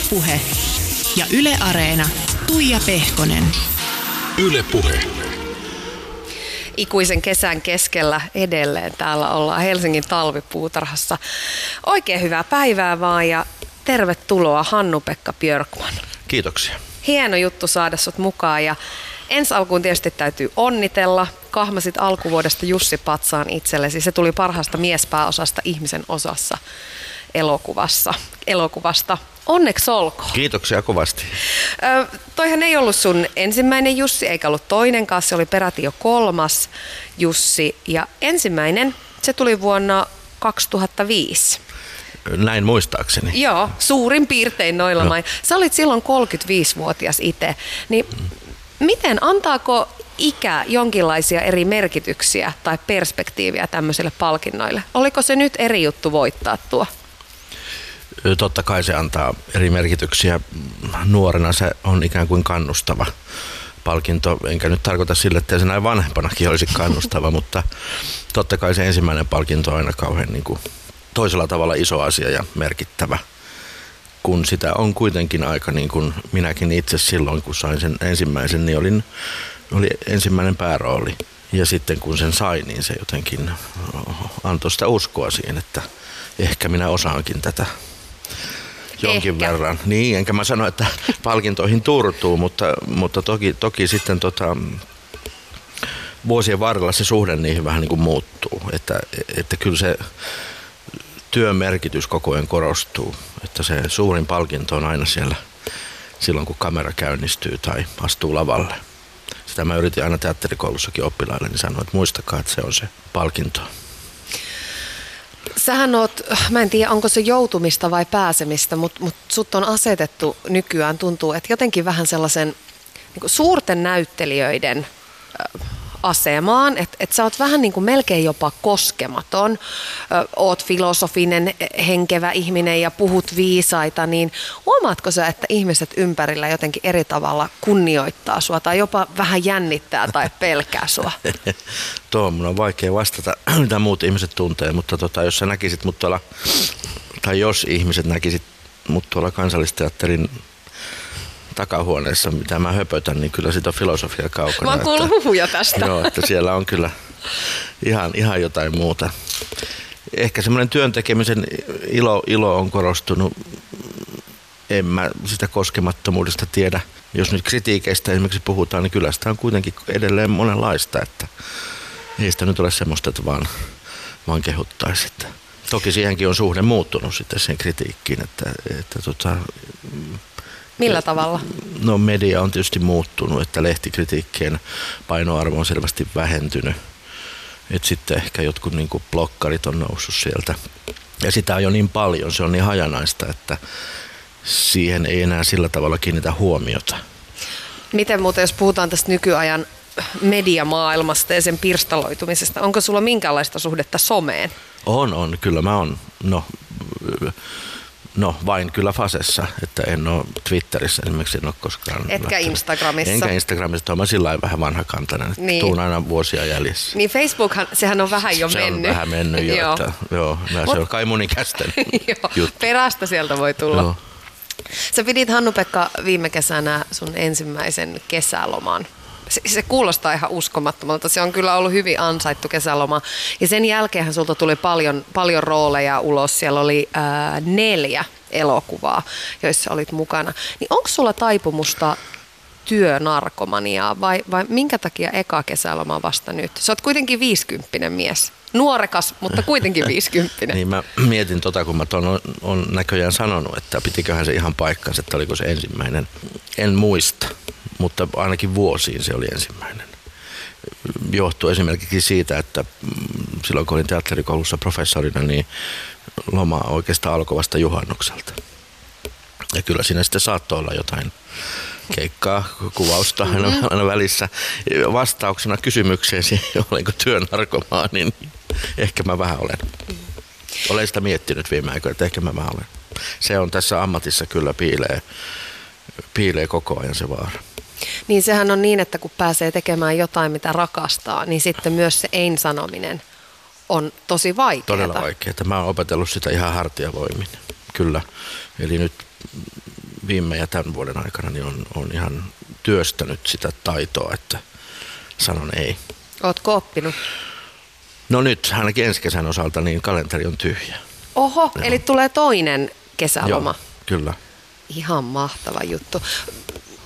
Ylepuhe ja Yle Areena. Tuija Pehkonen. Ylepuhe. ikuisen kesän keskellä edelleen. Täällä ollaan Helsingin talvipuutarhassa. Oikein hyvää päivää vaan ja tervetuloa Hannu-Pekka Björkman. Kiitoksia. Hieno juttu saada sut mukaan ja ensi alkuun tietysti täytyy onnitella. Kahmasit alkuvuodesta Jussi Patsaan itsellesi. Se tuli parhaasta miespääosasta ihmisen osassa elokuvassa, elokuvasta. Onneksi olkoon. Kiitoksia kovasti. Ö, toihan ei ollut sun ensimmäinen Jussi, eikä ollut toinenkaan, se oli peräti jo kolmas Jussi. Ja ensimmäinen, se tuli vuonna 2005. Näin muistaakseni. Joo, suurin piirtein noilla main. Sä olit silloin 35-vuotias itse. Niin miten, antaako ikä jonkinlaisia eri merkityksiä tai perspektiiviä tämmöisille palkinnoille? Oliko se nyt eri juttu voittaa tuo? Totta kai se antaa eri merkityksiä. Nuorena se on ikään kuin kannustava palkinto, enkä nyt tarkoita sille, että se näin vanhempanakin olisi kannustava, mutta totta kai se ensimmäinen palkinto on aina kauhean niin kuin toisella tavalla iso asia ja merkittävä, kun sitä on kuitenkin aika niin kuin minäkin itse silloin, kun sain sen ensimmäisen, niin olin, oli ensimmäinen päärooli. Ja sitten kun sen sai, niin se jotenkin antoi sitä uskoa siihen, että ehkä minä osaankin tätä jonkin Ehkä. verran. Niin, enkä mä sano, että palkintoihin turtuu, mutta, mutta toki, toki sitten tota, vuosien varrella se suhde niihin vähän niin kuin muuttuu. Että, että kyllä se työn merkitys koko ajan korostuu. Että se suurin palkinto on aina siellä silloin, kun kamera käynnistyy tai astuu lavalle. Sitä mä yritin aina teatterikoulussakin oppilaille, niin sanoin, että muistakaa, että se on se palkinto. Sähän oot, mä en tiedä onko se joutumista vai pääsemistä, mutta mut sut on asetettu nykyään, tuntuu, että jotenkin vähän sellaisen niin suurten näyttelijöiden ö, asemaan, että et sä oot vähän niin kuin melkein jopa koskematon, ö, oot filosofinen, henkevä ihminen ja puhut viisaita, niin huomaatko sä, että ihmiset ympärillä jotenkin eri tavalla kunnioittaa sua tai jopa vähän jännittää tai pelkää sua? Tuo mun on vaikea vastata, mitä muut ihmiset tuntee, mutta tota, jos sä näkisit mut tuolla, tai jos ihmiset näkisit mut tuolla kansallisteatterin takahuoneessa, mitä mä höpötän, niin kyllä siitä on filosofia kaukana. Mä oon kuullut että- huhuja tästä. Joo, että siellä on kyllä ihan, ihan jotain muuta. Ehkä semmoinen työn tekemisen ilo, ilo on korostunut. En mä sitä koskemattomuudesta tiedä. Jos nyt kritiikeistä esimerkiksi puhutaan, niin kyllä sitä on kuitenkin edelleen monenlaista. Että ei sitä nyt ole semmoista, että vaan, vaan kehuttaisi. Että toki siihenkin on suhde muuttunut sitten sen kritiikkiin, että, että tota, Millä tavalla? No media on tietysti muuttunut, että lehtikritiikkien painoarvo on selvästi vähentynyt. Et sitten ehkä jotkut niin blokkarit on noussut sieltä. Ja sitä on jo niin paljon, se on niin hajanaista, että siihen ei enää sillä tavalla kiinnitä huomiota. Miten muuten, jos puhutaan tästä nykyajan mediamaailmasta ja sen pirstaloitumisesta, onko sulla minkälaista suhdetta someen? On, on, kyllä mä on. No, no vain kyllä Fasessa, että en ole Twitterissä esimerkiksi, en ole koskaan. Etkä lähtenyt. Instagramissa. Enkä Instagramissa, mä sillä vähän vanhakantainen, että Niin. tuun aina vuosia jäljessä. Niin Facebookhan, sehän on vähän jo se mennyt. on vähän mennyt jo, Joo. että, joo, no, Mut- se on kai mun ikäisten juttu. perästä sieltä voi tulla. Joo. Sä pidit Hannu-Pekka viime kesänä sun ensimmäisen kesäloman. Se, se kuulostaa ihan uskomattomalta. Se on kyllä ollut hyvin ansaittu kesäloma. Ja sen jälkeenhän sulta tuli paljon, paljon rooleja ulos. Siellä oli ää, neljä elokuvaa, joissa olit mukana. Niin onko sulla taipumusta työnarkomaniaa vai, vai minkä takia eka kesäloma vasta nyt? Sä oot kuitenkin viisikymppinen mies. Nuorekas, mutta kuitenkin viisikymppinen. Niin mä mietin tota, kun mä ton on, on näköjään sanonut, että pitiköhän se ihan paikkansa, että oliko se ensimmäinen. En muista, mutta ainakin vuosiin se oli ensimmäinen. Johtuu esimerkiksi siitä, että silloin kun olin teatterikoulussa professorina, niin loma oikeastaan alkoi vasta juhannukselta. Ja kyllä siinä sitten saattoi olla jotain keikkaa, kuvausta aina, aina välissä. Vastauksena kysymykseesi, olenko työnarkomaani, niin ehkä mä vähän olen. Olen sitä miettinyt viime aikoina, että ehkä mä vähän olen. Se on tässä ammatissa kyllä piilee, piilee koko ajan se vaara. Niin sehän on niin, että kun pääsee tekemään jotain, mitä rakastaa, niin sitten myös se ei-sanominen on tosi vaikeaa. Todella vaikeaa. Mä oon opetellut sitä ihan hartiavoimin, kyllä. Eli nyt viime ja tämän vuoden aikana niin on, on ihan työstänyt sitä taitoa, että sanon ei. Ootko oppinut? No nyt ainakin ensi kesän osalta niin kalenteri on tyhjä. Oho, Joo. eli tulee toinen kesäloma. Joo, kyllä. Ihan mahtava juttu.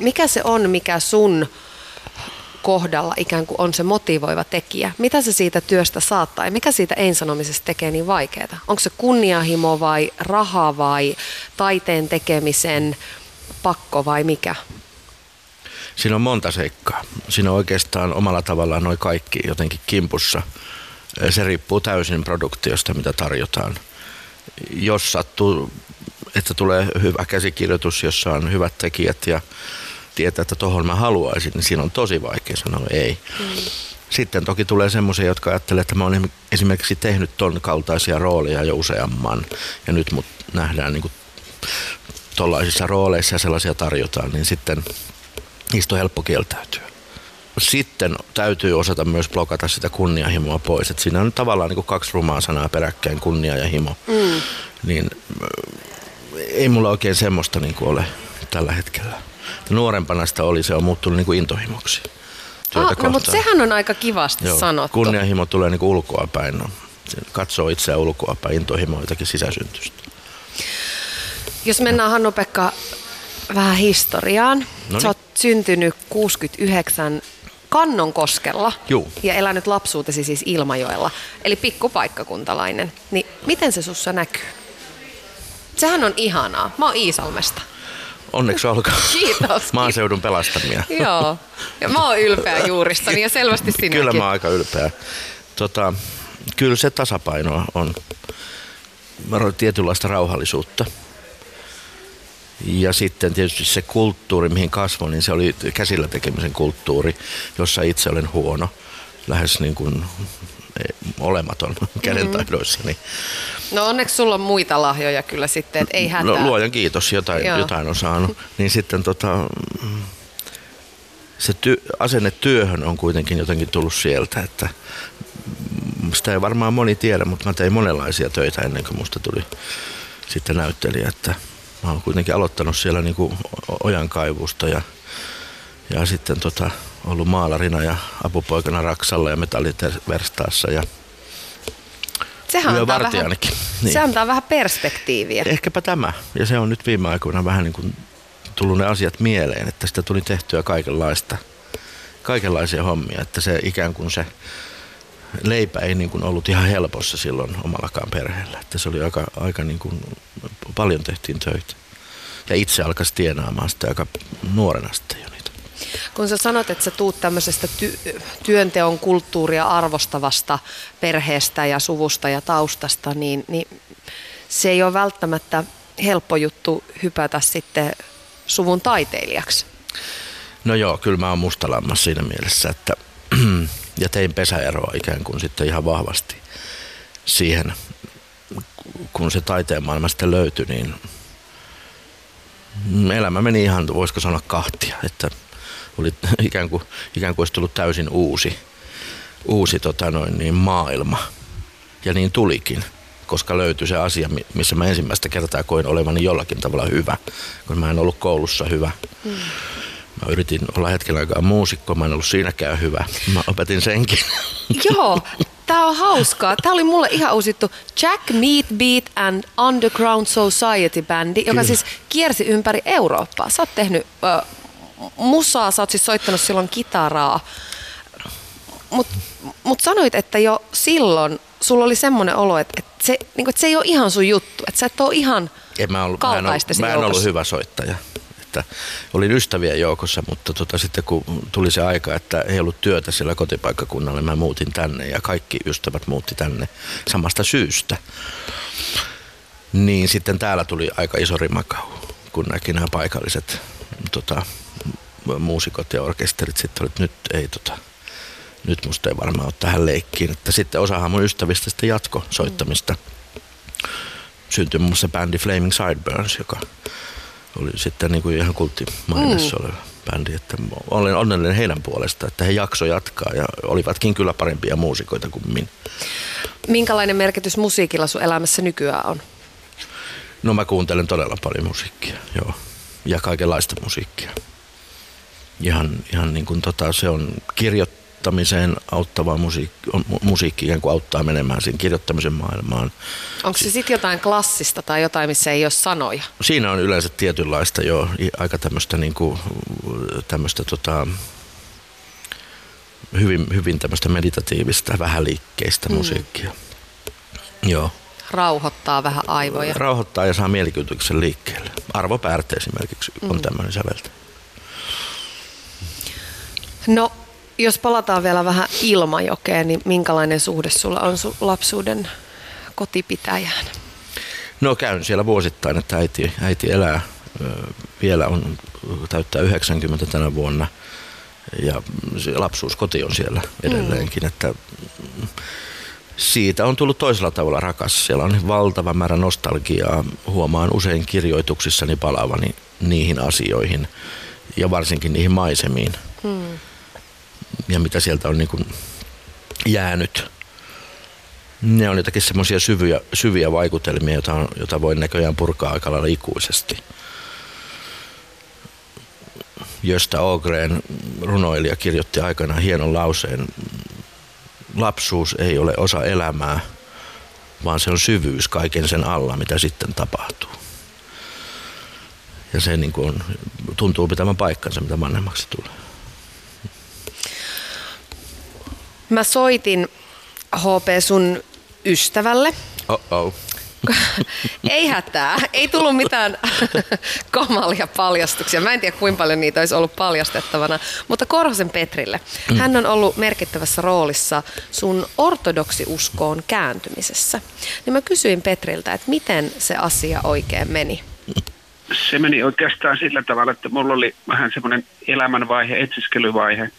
Mikä se on, mikä sun kohdalla ikään kuin on se motivoiva tekijä? Mitä se siitä työstä saattaa ja mikä siitä ei-sanomisesta tekee niin vaikeaa? Onko se kunnianhimo vai raha vai taiteen tekemisen pakko vai mikä? Siinä on monta seikkaa. Siinä on oikeastaan omalla tavallaan noin kaikki jotenkin kimpussa. Se riippuu täysin produktiosta, mitä tarjotaan. Jos sattuu, että tulee hyvä käsikirjoitus, jossa on hyvät tekijät ja tietää, että tuohon mä haluaisin, niin siinä on tosi vaikea sanoa ei. Mm. Sitten toki tulee semmoisia, jotka ajattelee, että mä olen esimerkiksi tehnyt ton kaltaisia rooleja jo useamman ja nyt mut nähdään niin tuollaisissa rooleissa ja sellaisia tarjotaan, niin sitten niistä on helppo kieltäytyä. Sitten täytyy osata myös blokata sitä kunnianhimoa pois. Et siinä on tavallaan niin kaksi rumaa sanaa peräkkäin, kunnia ja himo. Mm. Niin ei mulla oikein semmoista niin ole tällä hetkellä. Nuorempana sitä oli, se on muuttunut niin kuin intohimoksi. Ah, no, mutta sehän on aika kivasti Joo, sanottu. Kunnianhimo tulee niin kuin ulkoa päin. No. Katsoo itseään ulkoa päin, intohimo jotakin sisäsyntystä. Jos mennään Hannu-Pekka vähän historiaan. Noniin. Sä oot syntynyt 69 Kannonkoskella Juu. ja elänyt lapsuutesi siis Ilmajoella, eli pikkupaikkakuntalainen. Niin miten se sussa näkyy? Sehän on ihanaa. Mä oon Iisalmesta. Onneksi olkaa. Kiitos. Maaseudun pelastamia. Joo. Ja mä oon ylpeä juuristani ja selvästi sinäkin. Kyllä mä oon aika ylpeä. Tota, kyllä se tasapaino on tietynlaista rauhallisuutta. Ja sitten tietysti se kulttuuri, mihin kasvoin, niin se oli käsillä tekemisen kulttuuri, jossa itse olen huono, lähes niin kuin olematon kädentaidoissa. Niin. No onneksi sulla on muita lahjoja kyllä sitten, että ei hätää. No, luojan kiitos, jotain, jotain on saanut. Niin sitten tota, se ty, asenne työhön on kuitenkin jotenkin tullut sieltä, että sitä ei varmaan moni tiedä, mutta mä tein monenlaisia töitä ennen kuin musta tuli sitten näyttelijä, että mä oon kuitenkin aloittanut siellä niin kuin ojan kaivusta ja, ja sitten tota, ollut maalarina ja apupoikana Raksalla ja metalliterverstaassa ja Sehän antaa, vähän, niin. se antaa vähän perspektiiviä. Ehkäpä tämä. Ja se on nyt viime aikoina vähän niin kuin tullut ne asiat mieleen, että sitä tuli tehtyä kaikenlaista, kaikenlaisia hommia, että se ikään kuin se leipä ei niin kuin ollut ihan helpossa silloin omallakaan perheellä. Että se oli aika, aika niin kuin, paljon tehtiin töitä. Ja itse alkaisi tienaamaan sitä aika nuorena sitten jo. Kun sä sanot, että sä tuut tämmöisestä ty- työnteon kulttuuria arvostavasta perheestä ja suvusta ja taustasta, niin, niin se ei ole välttämättä helppo juttu hypätä sitten suvun taiteilijaksi. No joo, kyllä mä oon mustalammas siinä mielessä, että ja tein pesäeroa ikään kuin sitten ihan vahvasti siihen, kun se taiteen maailma sitten löytyi, niin elämä meni ihan, voisiko sanoa kahtia, että oli ikään kuin, ikään kuin olisi tullut täysin uusi, uusi tota noin, niin maailma. Ja niin tulikin, koska löytyi se asia, missä mä ensimmäistä kertaa koin olevani jollakin tavalla hyvä, kun mä en ollut koulussa hyvä. Mm. Mä yritin olla hetken aikaa muusikko, mä en ollut siinäkään hyvä. Mä opetin senkin. Joo, tää on hauskaa. Tää oli mulle ihan uusittu Jack Meat Beat and Underground Society bändi, joka Kyllä. siis kiersi ympäri Eurooppaa. Sä oot tehnyt äh, musaa, sä oot siis soittanut silloin kitaraa. Mutta mut sanoit, että jo silloin sulla oli semmoinen olo, että, että, se, niin kuin, että se ei ole ihan sun juttu. Että sä et ole ihan en mä ollut, mä en ollut, mä en ollut hyvä soittaja että olin ystävien joukossa, mutta tota, sitten kun tuli se aika, että ei ollut työtä sillä kotipaikkakunnalla, mä muutin tänne ja kaikki ystävät muutti tänne samasta syystä. Niin sitten täällä tuli aika iso rimakau, kun näki nämä paikalliset tota, muusikot ja orkesterit. Sitten oli, että nyt ei tota, nyt musta ei varmaan ole tähän leikkiin. Että sitten osahan mun ystävistä sitten jatko soittamista. Syntyi muun muassa bändi Flaming Sideburns, joka oli sitten niin kuin ihan kulttimainessa mm. oleva bändi. Että olen onnellinen heidän puolesta, että he jakso jatkaa ja olivatkin kyllä parempia muusikoita kuin minä. Minkälainen merkitys musiikilla sun elämässä nykyään on? No mä kuuntelen todella paljon musiikkia, joo. ja kaikenlaista musiikkia. Ihan, ihan niin kuin tota, se on kirjoittamiseen auttava musiikki, musiikki ikään kuin auttaa menemään siihen kirjoittamisen maailmaan. Onko se sitten jotain klassista tai jotain, missä ei ole sanoja? Siinä on yleensä tietynlaista jo aika tämmöistä niin kuin, tämmöistä tota, hyvin, hyvin tämmöistä meditatiivista, vähäliikkeistä mm. musiikkia. Joo. Rauhoittaa vähän aivoja. Rauhoittaa ja saa mielikuvituksen liikkeelle. Arvo Päärte esimerkiksi mm. on tämmöinen säveltä. No, jos palataan vielä vähän Ilmajokeen, niin minkälainen suhde sulla on sun lapsuuden kotipitäjään? No käyn siellä vuosittain, että äiti, äiti elää vielä on, täyttää 90 tänä vuonna – ja lapsuuskoti on siellä edelleenkin, mm. että siitä on tullut toisella tavalla rakas. Siellä on valtava määrä nostalgiaa. Huomaan usein kirjoituksissani palavani niihin asioihin ja varsinkin niihin maisemiin. Mm. Ja mitä sieltä on niin kuin jäänyt. Ne on jotakin semmoisia syviä, syviä vaikutelmia, joita, on, joita voi näköjään purkaa aika lailla ikuisesti. Josta Ogren runoilija kirjoitti aikanaan hienon lauseen. Lapsuus ei ole osa elämää, vaan se on syvyys kaiken sen alla, mitä sitten tapahtuu. Ja se niin kuin tuntuu pitämään paikkansa, mitä vanhemmaksi tulee. Mä soitin HP sun ystävälle. Oh-oh. ei hätää, ei tullut mitään kamalia paljastuksia. Mä en tiedä kuinka paljon niitä olisi ollut paljastettavana, mutta Korhosen Petrille. Mm. Hän on ollut merkittävässä roolissa sun ortodoksiuskoon kääntymisessä. Niin mä kysyin Petriltä, että miten se asia oikein meni? Se meni oikeastaan sillä tavalla, että mulla oli vähän semmoinen elämänvaihe, etsiskelyvaihe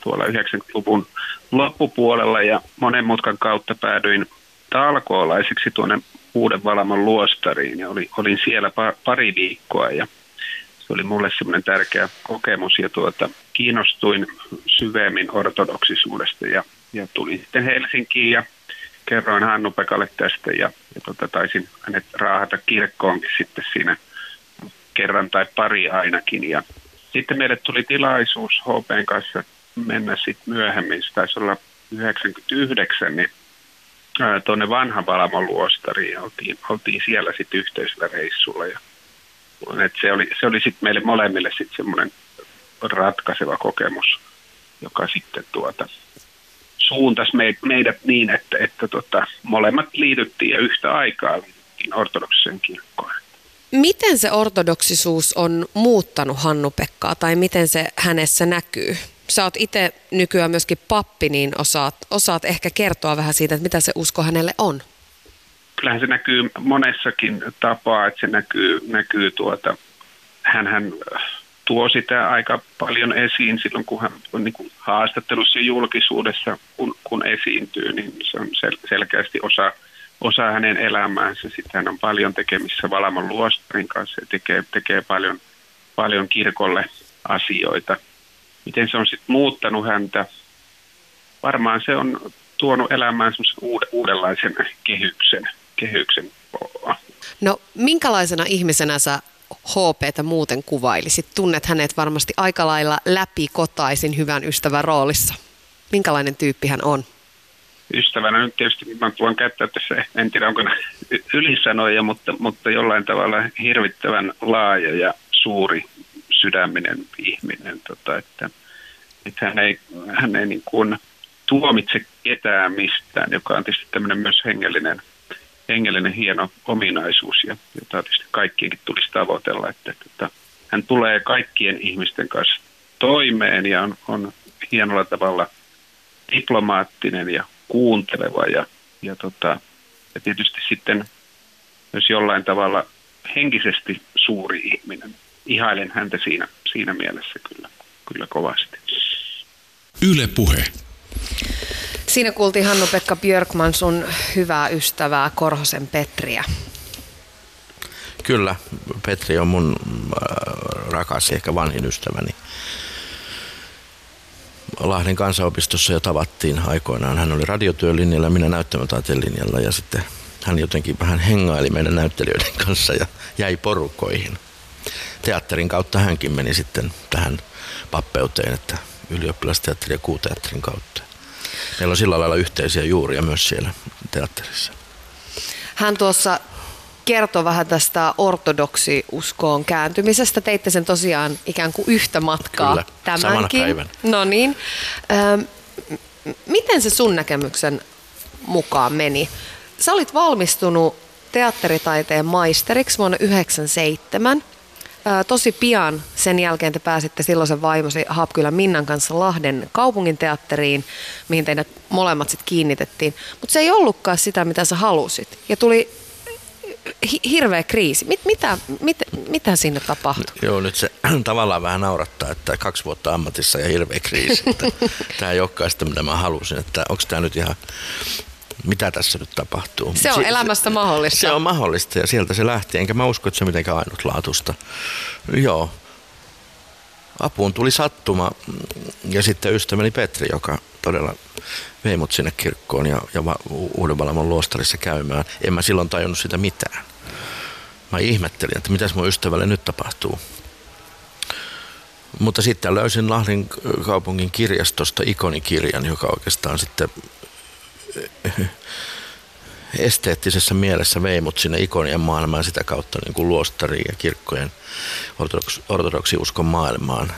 tuolla 90-luvun loppupuolella ja monen mutkan kautta päädyin talkoolaisiksi tuonne Uuden Valamon luostariin. Ja oli, olin siellä pari viikkoa ja se oli mulle semmoinen tärkeä kokemus ja tuota, kiinnostuin syvemmin ortodoksisuudesta ja, ja tulin sitten Helsinkiin ja kerroin Hannu Pekalle tästä ja, ja tuota, taisin hänet raahata kirkkoonkin sitten siinä kerran tai pari ainakin. Ja sitten meille tuli tilaisuus HPn kanssa mennä sitten myöhemmin, se taisi olla 99, niin tuonne vanhan Valamon luostariin oltiin, oltiin siellä sitten yhteisellä reissulla. Ja, et se oli, se oli sitten meille molemmille sitten semmoinen ratkaiseva kokemus, joka sitten tuota, suuntasi meidät niin, että, että tota, molemmat liityttiin ja yhtä aikaa liityttiin ortodoksisen kirkkoon. Miten se ortodoksisuus on muuttanut Hannu-Pekkaa tai miten se hänessä näkyy? Sä oot itse nykyään myöskin pappi, niin osaat, osaat ehkä kertoa vähän siitä, että mitä se usko hänelle on. Kyllähän se näkyy monessakin tapaa, että se näkyy, näkyy tuota, hän, hän tuo sitä aika paljon esiin silloin, kun hän on niin kuin haastattelussa ja julkisuudessa, kun, kun esiintyy, niin se on sel- selkeästi osa, osa hänen elämäänsä. Sitten hän on paljon tekemissä Valamon luostarin kanssa ja tekee, tekee paljon, paljon kirkolle asioita – miten se on sitten muuttanut häntä. Varmaan se on tuonut elämään uuden, uudenlaisen kehyksen. kehyksen. No minkälaisena ihmisenä sä HPtä muuten kuvailisit? Tunnet hänet varmasti aika lailla läpikotaisin hyvän ystävän roolissa. Minkälainen tyyppi hän on? Ystävänä nyt tietysti mä voin käyttää tässä, en tiedä onko ylisanoja, mutta, mutta jollain tavalla hirvittävän laaja ja suuri sydäminen ihminen, tota, että, että hän ei, hän ei niin kuin tuomitse ketään mistään, joka on tietysti tämmöinen myös hengellinen, hengellinen hieno ominaisuus, ja jota tietysti kaikkienkin tulisi tavoitella, että, että hän tulee kaikkien ihmisten kanssa toimeen ja on, on hienolla tavalla diplomaattinen ja kuunteleva ja, ja, tota, ja tietysti sitten myös jollain tavalla henkisesti suuri ihminen ihailen häntä siinä, siinä mielessä kyllä, kyllä kovasti. Yle Puhe. Siinä kuultiin Hannu-Pekka Björkman sun hyvää ystävää Korhosen Petriä. Kyllä, Petri on mun äh, rakas, ehkä vanhin ystäväni. Lahden kansanopistossa jo tavattiin aikoinaan. Hän oli radiotyölinjalla, minä näyttämötaiteen linjalla ja sitten hän jotenkin vähän hengaili meidän näyttelijöiden kanssa ja jäi porukoihin. Teatterin kautta hänkin meni sitten tähän pappeuteen, että ylioppilasteatteri ja kuuteatterin kautta. Meillä on sillä lailla yhteisiä juuria myös siellä teatterissa. Hän tuossa kertoi vähän tästä ortodoksiuskoon kääntymisestä. Teitte sen tosiaan ikään kuin yhtä matkaa Kyllä, tämänkin. No niin. Ähm, miten se sun näkemyksen mukaan meni? Sä olit valmistunut teatteritaiteen maisteriksi vuonna 1997. Tosi pian sen jälkeen te pääsitte silloisen vaimosi Haapkylän Minnan kanssa Lahden kaupungin teatteriin, mihin teidät molemmat sitten kiinnitettiin. Mutta se ei ollutkaan sitä, mitä sä halusit. Ja tuli hi- hirveä kriisi. Mit, mitä, mit, mitä sinne tapahtui? Joo, nyt se tavallaan vähän naurattaa, että kaksi vuotta ammatissa ja hirveä kriisi. Tämä ei olekaan sitä, mitä mä halusin. Että onko tämä nyt ihan, mitä tässä nyt tapahtuu? Se on elämästä mahdollista. Se on mahdollista ja sieltä se lähti. Enkä mä usko, että se mitenkään ainutlaatuista. Joo. Apuun tuli sattuma ja sitten ystäväni Petri, joka todella vei mut sinne kirkkoon ja, ja Uudenvalamon luostarissa käymään. En mä silloin tajunnut sitä mitään. Mä ihmettelin, että mitäs mun ystävälle nyt tapahtuu. Mutta sitten löysin Lahden kaupungin kirjastosta ikonikirjan, joka oikeastaan sitten esteettisessä mielessä vei mut sinne ikonien maailmaan sitä kautta niin kuin luostariin ja kirkkojen ortodoks, ortodoksiuskon maailmaan.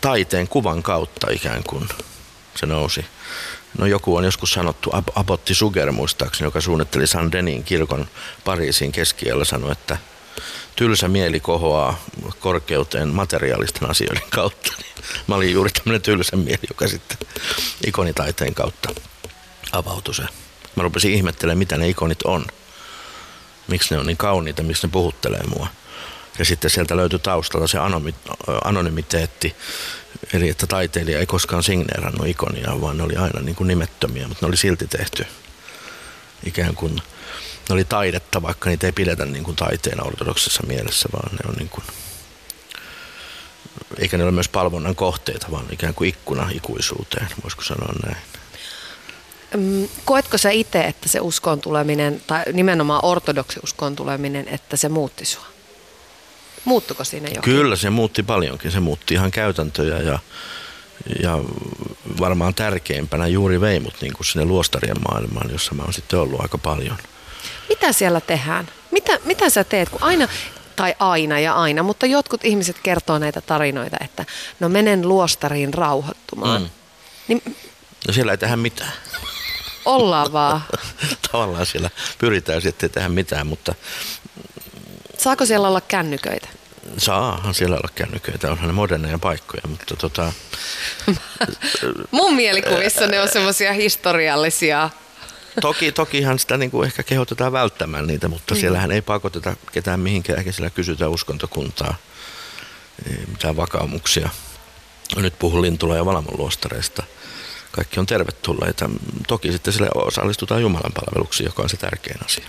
Taiteen kuvan kautta ikään kuin se nousi. No joku on joskus sanottu, Apotti Suger muistaakseni, joka suunnitteli San Denin kirkon Pariisin keskiöllä, sanoi, että tylsä mieli kohoaa korkeuteen materiaalisten asioiden kautta. Mä olin juuri tämmöinen tylsä mieli, joka sitten ikonitaiteen kautta avautui se. Mä rupesin ihmettelemään, mitä ne ikonit on. Miksi ne on niin kauniita, miksi ne puhuttelee mua. Ja sitten sieltä löytyi taustalta se anonymiteetti, eli että taiteilija ei koskaan signeerannut ikonia, vaan ne oli aina niin kuin nimettömiä, mutta ne oli silti tehty ikään kuin ne oli taidetta, vaikka niitä ei pidetä niin kuin taiteena ortodoksessa mielessä, vaan ne on niin kuin, eikä ne ole myös palvonnan kohteita, vaan ikään kuin ikkuna ikuisuuteen, voisiko sanoa näin. Koetko sä itse, että se uskon tuleminen, tai nimenomaan ortodoksi uskon tuleminen, että se muutti sua? Muuttuko siinä jokin? Kyllä se muutti paljonkin. Se muutti ihan käytäntöjä ja, ja varmaan tärkeimpänä juuri vei mut niin kuin sinne luostarien maailmaan, jossa mä oon sitten ollut aika paljon. Mitä siellä tehdään? Mitä, mitä sä teet? Kun aina, tai aina ja aina, mutta jotkut ihmiset kertoo näitä tarinoita, että no menen luostariin rauhoittumaan. Mm. Niin, no siellä ei tehdä mitään. Ollaan vaan. Tavallaan siellä pyritään sitten tehdä mitään, mutta... Saako siellä olla kännyköitä? Saahan siellä olla kännyköitä, onhan ne moderneja paikkoja, mutta tota... Mun mielikuvissa ne on semmoisia historiallisia toki, tokihan sitä niin kuin ehkä kehotetaan välttämään niitä, mutta mm. siellähän ei pakoteta ketään mihinkään, eikä siellä kysytä uskontokuntaa, mitään vakaumuksia. Nyt puhun Lintula ja Valamon luostareista. Kaikki on tervetulleita. Toki sitten sille osallistutaan Jumalan palveluksiin, joka on se tärkein asia.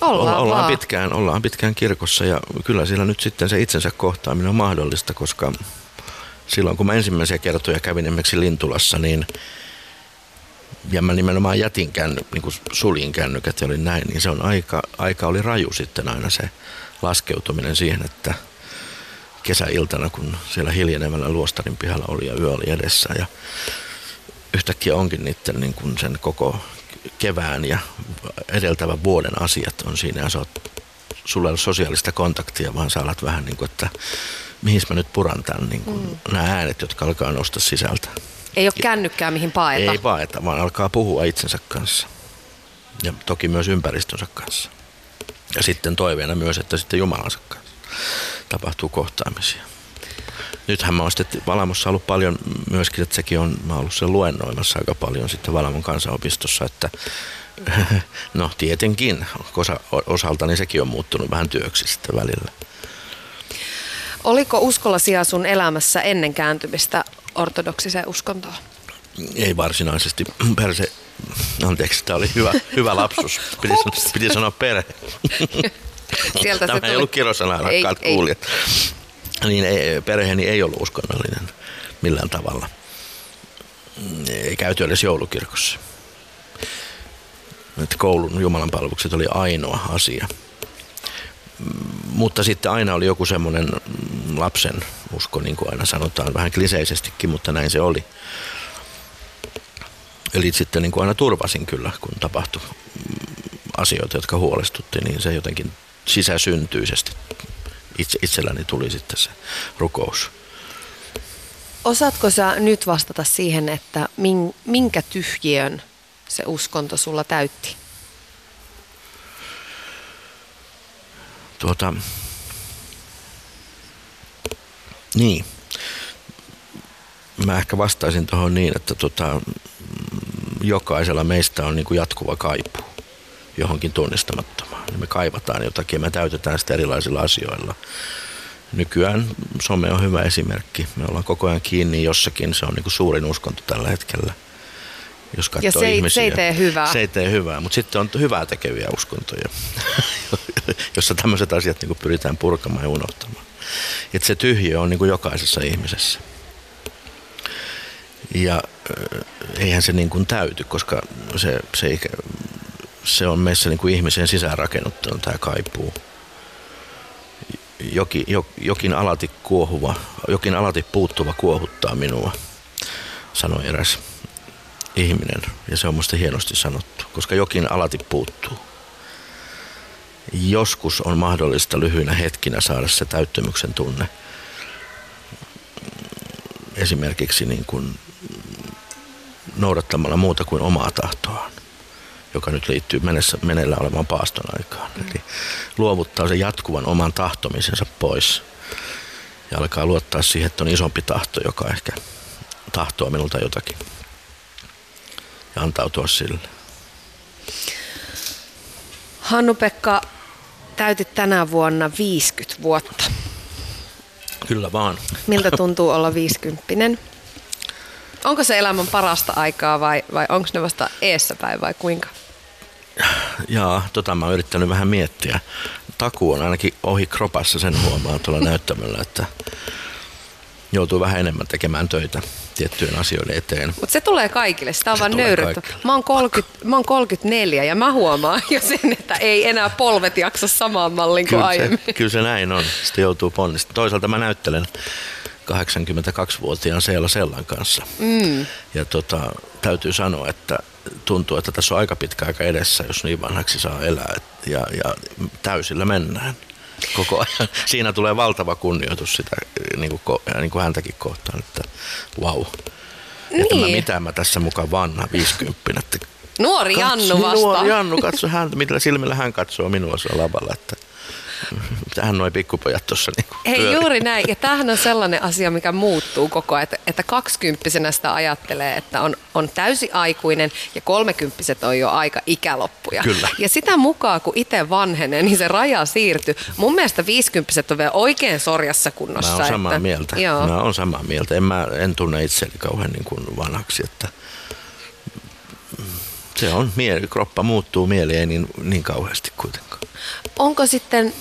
Ollaan, ollaan, pitkään, ollaan pitkään kirkossa ja kyllä siellä nyt sitten se itsensä kohtaaminen on mahdollista, koska silloin kun mä ensimmäisiä kertoja kävin esimerkiksi Lintulassa, niin ja mä nimenomaan jätin känny, niin kuin suljin kännykät ja oli näin, niin se on aika, aika oli raju sitten aina se laskeutuminen siihen, että kesäiltana, kun siellä hiljenevällä luostarin pihalla oli ja yö oli edessä ja yhtäkkiä onkin niiden niin kuin sen koko kevään ja edeltävän vuoden asiat on siinä ja sä oot, sulla ei ole sosiaalista kontaktia, vaan sä alat vähän niin kuin, että mihin mä nyt puran tämän, niin kuin mm. nämä äänet, jotka alkaa nousta sisältä. Ei ole kännykkää mihin paeta. Ei paeta, vaan alkaa puhua itsensä kanssa. Ja toki myös ympäristönsä kanssa. Ja sitten toiveena myös, että sitten Jumalansa kanssa tapahtuu kohtaamisia. Nythän mä oon sitten Valamossa ollut paljon myöskin, että sekin on, mä oon ollut sen luennoimassa aika paljon sitten Valamon kansanopistossa, että no tietenkin osa, osaltani sekin on muuttunut vähän työksi sitten välillä. Oliko uskolla sijaa sun elämässä ennen kääntymistä ortodoksiseen uskontoon? Ei varsinaisesti. Perse, anteeksi, tämä oli hyvä, hyvä lapsus. Piti, sanoa, piti sanoa perhe. Sieltä tämä se ei ollut kirosana, rakkaat ei, kuulijat. Ei. Niin ei, perheeni ei ollut uskonnollinen millään tavalla. Ei käyty edes joulukirkossa. että koulun jumalanpalvelukset oli ainoa asia. Mutta sitten aina oli joku semmoinen lapsen usko, niin kuin aina sanotaan, vähän kliseisestikin, mutta näin se oli. Eli sitten niin kuin aina turvasin kyllä, kun tapahtui asioita, jotka huolestutti, niin se jotenkin sisäsyntyisesti itse, itselläni tuli sitten se rukous. Osaatko sä nyt vastata siihen, että minkä tyhjiön se uskonto sulla täytti? Tuota, niin. Mä ehkä vastaisin tuohon niin, että tota, jokaisella meistä on niin kuin jatkuva kaipuu johonkin tunnistamattomaan. Me kaivataan jotakin ja me täytetään sitä erilaisilla asioilla. Nykyään some on hyvä esimerkki. Me ollaan koko ajan kiinni jossakin. Se on niin kuin suurin uskonto tällä hetkellä. Jos ja se ei, ihmisiä. se ei tee hyvää. Se ei tee hyvää, mutta sitten on hyvää tekeviä uskontoja, jossa tämmöiset asiat niin pyritään purkamaan ja unohtamaan. Et se tyhjö on niin kuin jokaisessa ihmisessä. Ja eihän se niin kuin täyty, koska se, se, se on meissä niin kuin ihmisen sisäänrakennuttanut tämä kaipuu. Jokin, jokin alati kuohuva, jokin alati puuttuva kuohuttaa minua, sanoi eräs ihminen. Ja se on musta hienosti sanottu, koska jokin alati puuttuu. Joskus on mahdollista lyhyinä hetkinä saada se täyttymyksen tunne. Esimerkiksi niin kuin noudattamalla muuta kuin omaa tahtoaan, joka nyt liittyy menessä, meneillä olevaan paaston aikaan. Mm. Eli luovuttaa sen jatkuvan oman tahtomisensa pois ja alkaa luottaa siihen, että on isompi tahto, joka ehkä tahtoo minulta jotakin ja antautua sille. Hannu-Pekka, täytit tänä vuonna 50 vuotta. Kyllä vaan. Miltä tuntuu olla 50 Onko se elämän parasta aikaa vai, vai onko ne vasta eessä päin vai kuinka? Jaa, tota mä oon yrittänyt vähän miettiä. Taku on ainakin ohi kropassa, sen huomaa tuolla näyttämällä, että joutuu vähän enemmän tekemään töitä tiettyjen asioiden eteen. Mutta se tulee kaikille, sitä on se vaan nöyrytty. Mä oon, 30, mä oon 34 ja mä huomaan jo sen, että ei enää polvet jaksa samaan malliin kuin kyllä aiemmin. Se, kyllä se näin on, sitten joutuu ponnistamaan. Toisaalta mä näyttelen 82-vuotiaan Seela Sellan kanssa. Mm. Ja tota, täytyy sanoa, että tuntuu, että tässä on aika pitkä aika edessä, jos niin vanhaksi saa elää. Ja, ja täysillä mennään koko ajan. Siinä tulee valtava kunnioitus sitä niin kuin, niin kuin häntäkin kohtaan, että vau. Wow. Niin. Että mä, mitä mä tässä mukaan vanha 50 että Nuori katso, Jannu vasta. Nuori Jannu, katso häntä, millä silmillä hän katsoo minua siellä lavalla. Että Tähän noin pikkupojat tuossa niin Hei juuri näin. Ja tämähän on sellainen asia, mikä muuttuu koko ajan. Että, että kaksikymppisenä sitä ajattelee, että on, on täysi aikuinen ja kolmekymppiset on jo aika ikäloppuja. Kyllä. Ja sitä mukaan, kun itse vanhenee, niin se raja siirtyy. Mun mielestä viisikymppiset on vielä oikein sorjassa kunnossa. Mä oon samaa että, mieltä. Joo. Mä oon samaa mieltä. En, mä, en tunne itseni kauhean niin kuin vanhaksi, että se on, mieli, kroppa muuttuu, mieli ei niin, niin kauheasti kuitenkaan. Onko sitten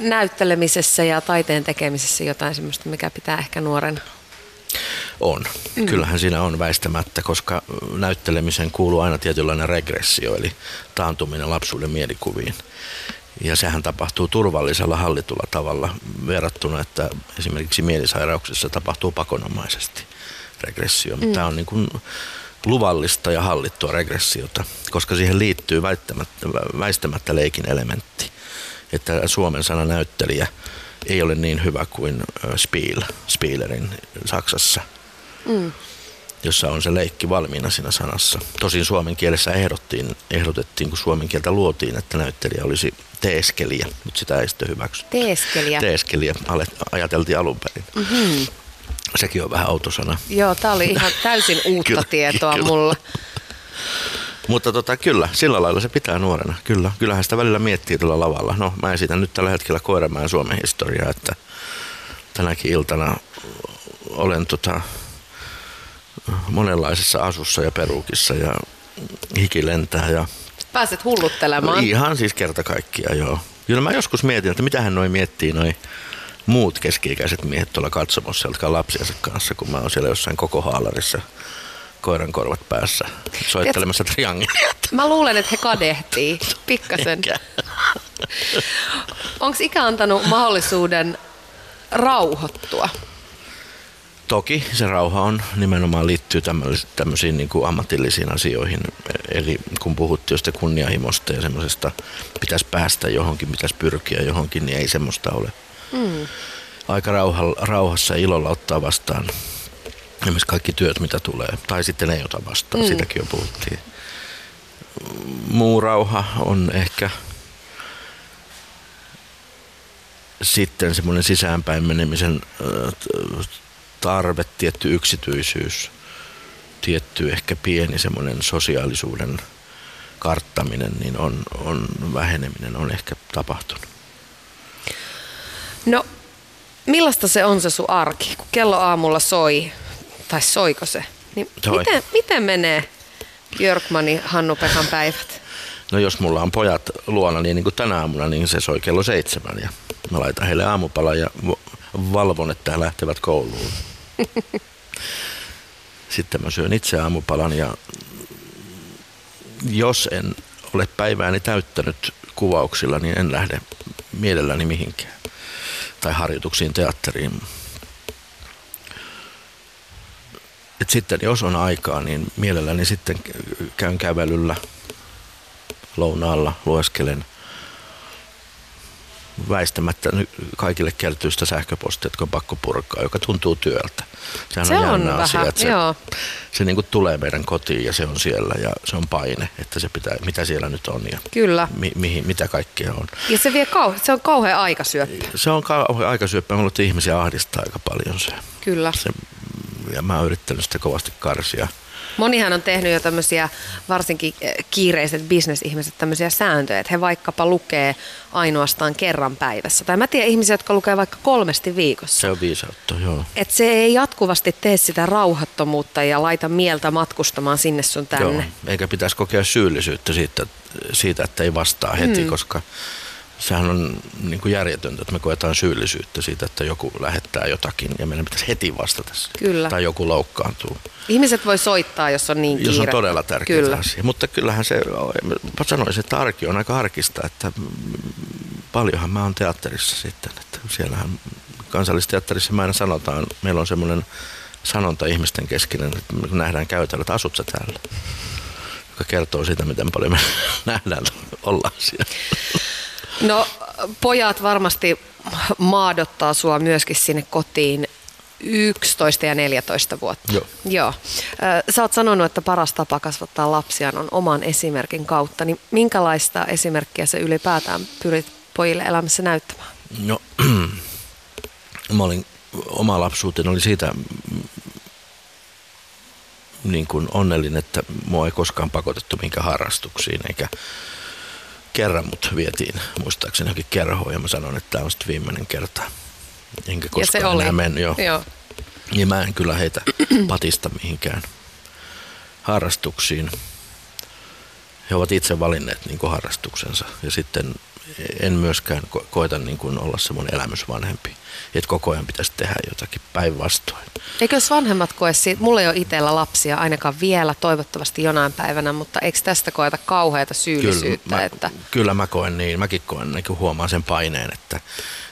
näyttelemisessä ja taiteen tekemisessä jotain sellaista, mikä pitää ehkä nuoren on. Mm. Kyllähän siinä on väistämättä, koska näyttelemiseen kuuluu aina tietynlainen regressio, eli taantuminen lapsuuden mielikuviin. Ja sehän tapahtuu turvallisella hallitulla tavalla verrattuna, että esimerkiksi mielisairauksissa tapahtuu pakonomaisesti regressio. Mm. Tämä on niin kuin luvallista ja hallittua regressiota, koska siihen liittyy väistämättä leikin elementti että Suomen sana näyttelijä ei ole niin hyvä kuin Spiel, Spielerin Saksassa, mm. jossa on se leikki valmiina siinä sanassa. Tosin suomen kielessä ehdottiin, ehdotettiin, kun suomen kieltä luotiin, että näyttelijä olisi teeskelijä, mutta sitä ei sitten hyväksytty. Teeskelijä? Teeskelijä ajateltiin alun perin. Mm-hmm. Sekin on vähän autosana. Joo, tämä oli ihan täysin uutta kyllä, tietoa kyllä. mulla. Mutta tota, kyllä, sillä lailla se pitää nuorena. Kyllä, kyllähän sitä välillä miettii tuolla lavalla. No, mä esitän nyt tällä hetkellä Koiramäen Suomen historiaa, että tänäkin iltana olen tota, monenlaisessa asussa ja perukissa ja hiki lentää. Ja Pääset hulluttelemaan. No, ihan siis kerta kaikkiaan, joo. Kyllä mä joskus mietin, että mitä hän noin miettii noin muut keski-ikäiset miehet tuolla katsomossa, jotka on lapsiensa kanssa, kun mä oon siellä jossain koko haalarissa koiran korvat päässä soittelemassa triangelia. Mä luulen, että he kadehtii pikkasen. Onko ikä antanut mahdollisuuden rauhoittua? Toki se rauha on nimenomaan liittyy tämmöisiin niin kuin ammatillisiin asioihin. Eli kun puhuttiin jostain kunnianhimosta ja semmoisesta, pitäisi päästä johonkin, pitäisi pyrkiä johonkin, niin ei semmoista ole. Mm. Aika rauhassa ja ilolla ottaa vastaan esimerkiksi kaikki työt, mitä tulee. Tai sitten ei ota vastaan, mm. sitäkin jo puhuttiin. Muu rauha on ehkä sitten semmoinen sisäänpäin menemisen tarve, tietty yksityisyys, tietty ehkä pieni semmoinen sosiaalisuuden karttaminen, niin on, on väheneminen on ehkä tapahtunut. No, millaista se on se sun arki, kun kello aamulla soi, tai soiko se? Niin miten, miten menee Björkmanin Hannu-Pekan päivät? No jos mulla on pojat luona, niin, niin kuin tänä aamuna, niin se soi kello seitsemän ja mä laitan heille aamupala ja valvon, että he lähtevät kouluun. Sitten mä syön itse aamupalan ja jos en ole päivääni täyttänyt kuvauksilla, niin en lähde mielelläni mihinkään. Tai harjoituksiin teatteriin. Et sitten jos on aikaa, niin mielelläni sitten käyn kävelyllä lounaalla, lueskelen – väistämättä kaikille kertyy sitä sähköpostia, jotka on pakko purkaa, joka tuntuu työltä. Sehän se on, on vähän, asia, että se, joo. se niin kuin tulee meidän kotiin ja se on siellä ja se on paine, että se pitää, mitä siellä nyt on ja Kyllä. Mi, mihin, mitä kaikkea on. Ja se, vie kau- se on kauhean aikasyöppä. Se on kauhean aikasyöppä. Mulla ihmisiä ahdistaa aika paljon se. Kyllä. Se, ja mä oon yrittänyt sitä kovasti karsia. Monihan on tehnyt jo tämmöisiä, varsinkin eh, kiireiset bisnesihmiset, tämmöisiä sääntöjä, että he vaikkapa lukee ainoastaan kerran päivässä. Tai mä tiedän ihmisiä, jotka lukee vaikka kolmesti viikossa. Se on viisautta, joo. Et se ei jatkuvasti tee sitä rauhattomuutta ja laita mieltä matkustamaan sinne sun tänne. Joo, eikä pitäisi kokea syyllisyyttä siitä, siitä että ei vastaa heti, mm. koska sehän on niin kuin järjetöntä, että me koetaan syyllisyyttä siitä, että joku lähettää jotakin ja meidän pitäisi heti vastata Kyllä. Tai joku loukkaantuu. Ihmiset voi soittaa, jos on niin kiire. Jos on todella tärkeä Kyllä. asia. Mutta kyllähän se, mä sanoisin, että arki on aika arkista, että paljonhan mä oon teatterissa sitten. Että siellähän kansallisteatterissa mä aina sanotaan, meillä on semmoinen sanonta ihmisten keskinen, että kun nähdään käytällä, että asut sä täällä joka kertoo siitä, miten paljon me nähdään ollaan siellä. No pojat varmasti maadottaa sua myöskin sinne kotiin 11 ja 14 vuotta. Joo. Joo. Sä oot sanonut, että paras tapa kasvattaa lapsia on oman esimerkin kautta. Niin minkälaista esimerkkiä sä ylipäätään pyrit pojille elämässä näyttämään? No, mä olin, oma lapsuuteni oli siitä niin kuin onnellinen, että mua ei koskaan pakotettu minkä harrastuksiin, eikä kerran mut vietiin muistaakseni johonkin kerhoon ja mä sanoin, että tämä on sitten viimeinen kerta. Enkä koskaan ja se enää mennyt. Jo. Joo. Niin mä en kyllä heitä patista mihinkään harrastuksiin. He ovat itse valinneet niin harrastuksensa ja sitten en myöskään ko- koeta niin kuin olla semmoinen elämysvanhempi, että koko ajan pitäisi tehdä jotakin päinvastoin. Eikö jos vanhemmat koe siitä, mulla ei ole itsellä lapsia ainakaan vielä, toivottavasti jonain päivänä, mutta eikö tästä koeta kauheata syyllisyyttä? Kyllä mä, että... kyllä mä koen niin, mäkin koen, niin huomaan sen paineen, että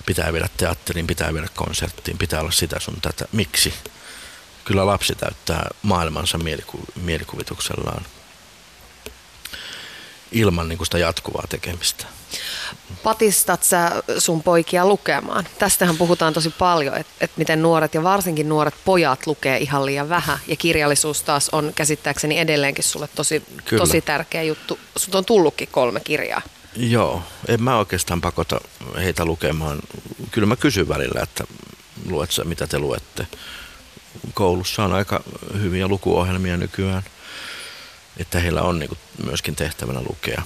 pitää viedä teatteriin, pitää viedä konserttiin, pitää olla sitä sun tätä. Miksi? Kyllä lapsi täyttää maailmansa mieliku- mielikuvituksellaan ilman niin kuin sitä jatkuvaa tekemistä. Patistat sä sun poikia lukemaan? Tästähän puhutaan tosi paljon, että et miten nuoret ja varsinkin nuoret pojat lukee ihan liian vähän. Ja kirjallisuus taas on käsittääkseni edelleenkin sulle tosi, tosi tärkeä juttu. Sut on tullutkin kolme kirjaa. Joo, en mä oikeastaan pakota heitä lukemaan. Kyllä mä kysyn välillä, että luet sä, mitä te luette. Koulussa on aika hyviä lukuohjelmia nykyään, että heillä on niin myöskin tehtävänä lukea.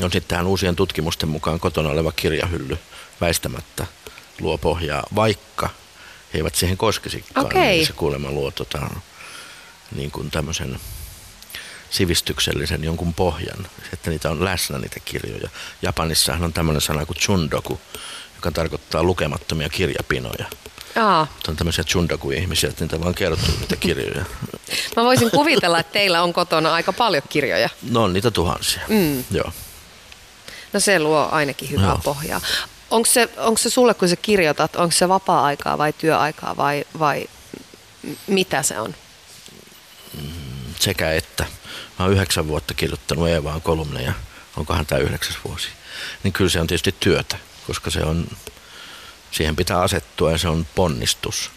No sitten tähän uusien tutkimusten mukaan kotona oleva kirjahylly väistämättä luo pohjaa, vaikka he eivät siihen koskisikaan. Okay. Niin se kuulemma luo tota, niin kuin tämmöisen sivistyksellisen jonkun pohjan, että niitä on läsnä niitä kirjoja. Japanissahan on tämmöinen sana kuin chundoku, joka tarkoittaa lukemattomia kirjapinoja. Aa. On tämmöisiä chundoku-ihmisiä, että niitä vaan kertoo niitä kirjoja. Mä voisin kuvitella, että teillä on kotona aika paljon kirjoja. No on niitä tuhansia. Mm. Joo. No se luo ainakin hyvää Joo. pohjaa. Onko se, onko se sulle, kun sä kirjoitat, onko se vapaa-aikaa vai työaikaa vai, vai mitä se on? Sekä että. Mä oon yhdeksän vuotta kirjoittanut Eevaan kolumneja, onkohan tämä yhdeksäs vuosi. Niin kyllä se on tietysti työtä, koska se on, siihen pitää asettua ja se on ponnistus.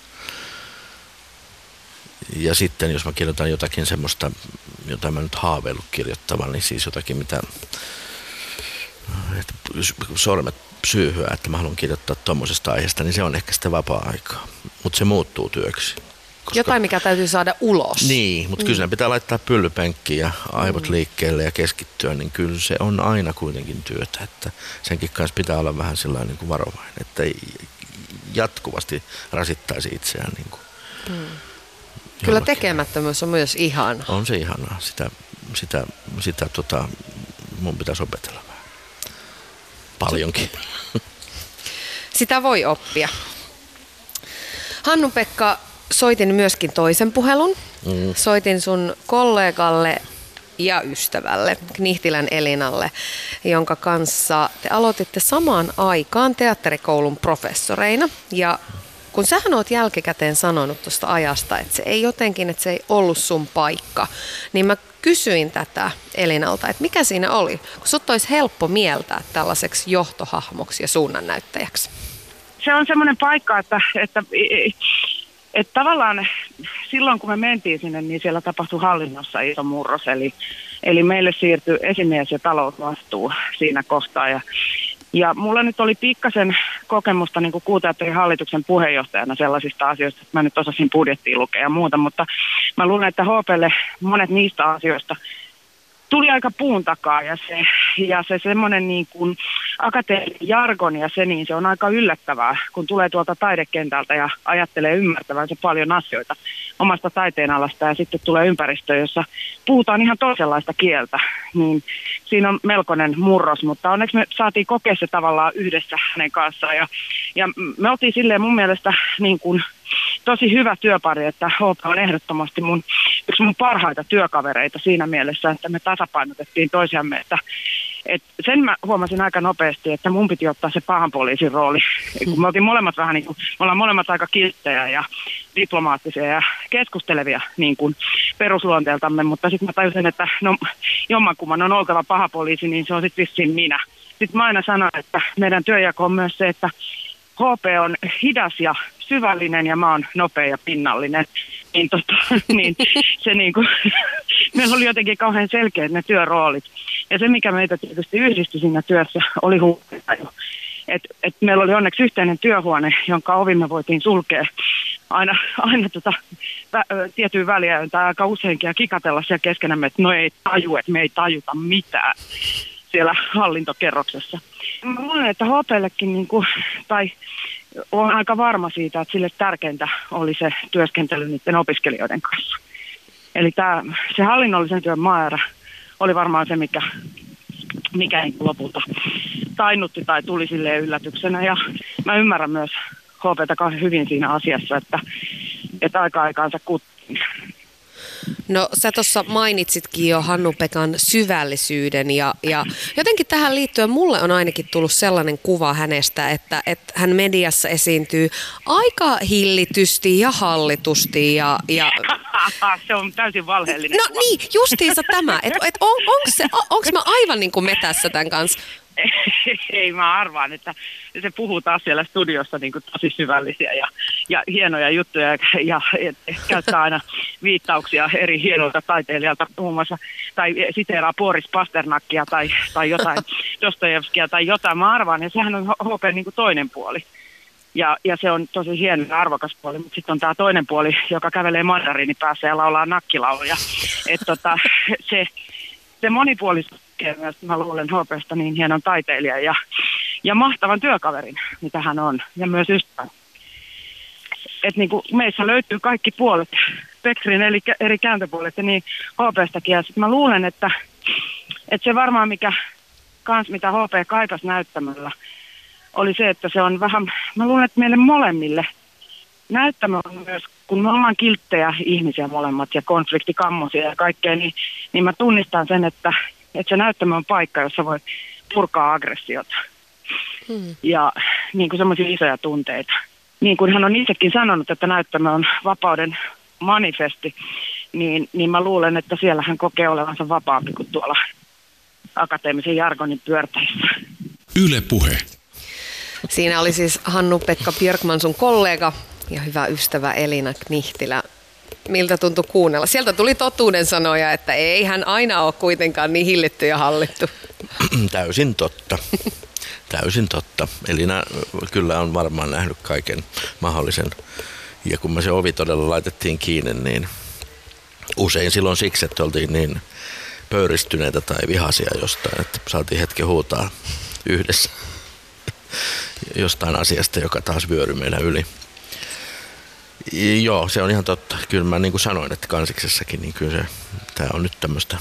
Ja sitten jos mä kirjoitan jotakin semmoista, jota mä nyt haaveillut kirjoittavan, niin siis jotakin, mitä että sormet syyhyä, että mä haluan kirjoittaa tuommoisesta aiheesta, niin se on ehkä sitten vapaa-aikaa. Mutta se muuttuu työksi. Koska... Jotain, mikä täytyy saada ulos. Niin, mutta mm. kyllä pitää laittaa pyllypenkkiin ja aivot mm. liikkeelle ja keskittyä, niin kyllä se on aina kuitenkin työtä. Että senkin kanssa pitää olla vähän sellainen niin kuin varovainen, että ei jatkuvasti rasittaisi itseään. Niin kuin mm. Kyllä tekemättömyys on myös ihana. On se ihanaa. Sitä, sitä, sitä tota, mun pitäisi opetella vähän. Paljonkin. Sitä voi oppia. Hannu-Pekka, soitin myöskin toisen puhelun. Mm. Soitin sun kollegalle ja ystävälle, Knihtilän Elinalle, jonka kanssa te aloititte samaan aikaan teatterikoulun professoreina. Ja kun sähän oot jälkikäteen sanonut tuosta ajasta, että se ei jotenkin, että se ei ollut sun paikka, niin mä kysyin tätä Elinalta, että mikä siinä oli, kun sut olisi helppo mieltää tällaiseksi johtohahmoksi ja suunnannäyttäjäksi? Se on semmoinen paikka, että, että, että tavallaan silloin kun me mentiin sinne, niin siellä tapahtui hallinnossa iso murros, eli, eli meille siirtyi esimies- ja talousvastuu siinä kohtaa. Ja, ja mulla nyt oli pikkasen kokemusta niin kuin kuuteatterin hallituksen puheenjohtajana sellaisista asioista, että mä nyt osasin budjettia lukea ja muuta, mutta mä luulen, että HPlle monet niistä asioista tuli aika puun takaa ja se, ja se semmoinen niin kuin akateeminen jargon ja se, niin se on aika yllättävää, kun tulee tuolta taidekentältä ja ajattelee ymmärtävänsä paljon asioita omasta taiteenalasta ja sitten tulee ympäristö, jossa puhutaan ihan toisenlaista kieltä, niin siinä on melkoinen murros, mutta onneksi me saatiin kokea se tavallaan yhdessä hänen kanssaan ja, ja me oltiin silleen mun mielestä niin kuin tosi hyvä työpari, että HP on ehdottomasti mun, yksi mun parhaita työkavereita siinä mielessä, että me tasapainotettiin toisiamme, että et sen mä huomasin aika nopeasti, että mun piti ottaa se pahan poliisin rooli. Kun me molemmat vähän niin kuin, me ollaan molemmat aika kilttejä ja diplomaattisia ja keskustelevia niin kuin perusluonteeltamme, mutta sitten mä tajusin, että no jommankumman on oltava paha poliisi, niin se on sitten vissiin minä. Sitten mä aina sanon, että meidän työjako on myös se, että HP on hidas ja syvällinen ja mä oon nopea ja pinnallinen. Niin, tota, niin se niin kuin, meillä oli jotenkin kauhean selkeät ne työroolit. Ja se, mikä meitä tietysti yhdisti siinä työssä, oli huumetaju. Et, et meillä oli onneksi yhteinen työhuone, jonka ovi me voitiin sulkea aina, aina tota, vä, tiettyyn väliä tai aika useinkin ja kikatella siellä keskenämme, että no ei taju, että me ei tajuta mitään siellä hallintokerroksessa. Mä luulen, että HPllekin, niin kuin, tai olen aika varma siitä, että sille tärkeintä oli se työskentely niiden opiskelijoiden kanssa. Eli tämä, se hallinnollisen työn määrä oli varmaan se, mikä, mikä niin lopulta tainnutti tai tuli sille yllätyksenä. Ja mä ymmärrän myös HPtä hyvin siinä asiassa, että, että aika aikaansa kuttiin. No sä tuossa mainitsitkin jo Hannu-Pekan syvällisyyden ja, ja jotenkin tähän liittyen mulle on ainakin tullut sellainen kuva hänestä, että, että hän mediassa esiintyy aika hillitysti ja hallitusti ja... ja... se on täysin valheellinen No kuva. niin, justiinsa tämä, että et on, onko se, onko mä aivan niin kuin metässä tämän kanssa? ei mä arvaan, että se puhuu taas siellä studiossa niin kuin tosi syvällisiä ja, ja hienoja juttuja ja, ja käyttää aina viittauksia eri hienolta taiteilijalta muun muassa, tai siteeraa Boris Pasternakkia tai, tai jotain Dostojevskia tai jotain. Mä arvaan, ja sehän on HP niin kuin toinen puoli. Ja, ja se on tosi hieno ja arvokas puoli, mutta sitten on tämä toinen puoli, joka kävelee mandariinipäässä ja laulaa nakkilauluja. Että tota, se, se monipuolisuus myös, mä luulen HPsta niin hienon taiteilija ja, ja mahtavan työkaverin, mitä hän on, ja myös ystävän. Et niin kuin meissä löytyy kaikki puolet, spektrin eli eri kääntöpuolet, niin HPstakin. Ja sit mä luulen, että, että se varmaan mikä kans mitä HP kaipas näyttämällä, oli se, että se on vähän, mä luulen, että meille molemmille näyttämö on myös kun me ollaan kilttejä ihmisiä molemmat ja konfliktikammosia ja kaikkea, niin, niin mä tunnistan sen, että, että se näyttämö on paikka, jossa voi purkaa aggressiota. Hmm. Ja niin kuin semmoisia isoja tunteita. Niin kuin hän on itsekin sanonut, että näyttämö on vapauden manifesti, niin, niin mä luulen, että siellä hän kokee olevansa vapaampi kuin tuolla akateemisen jargonin pyörteissä. Yle Puhe. Siinä oli siis Hannu-Pekka Björkman sun kollega ja hyvä ystävä Elina Knihtilä. Miltä tuntui kuunnella? Sieltä tuli totuuden sanoja, että ei hän aina ole kuitenkaan niin hillitty ja hallittu. Täysin totta. Täysin totta. Elina kyllä on varmaan nähnyt kaiken mahdollisen. Ja kun me se ovi todella laitettiin kiinni, niin usein silloin siksi, että oltiin niin pöyristyneitä tai vihaisia jostain, että saatiin hetki huutaa yhdessä jostain asiasta, joka taas vyöry meillä yli. Joo, se on ihan totta. Kyllä mä niin kuin sanoin, että kansiksessakin, niin kyllä se, tämä on nyt tämmöistä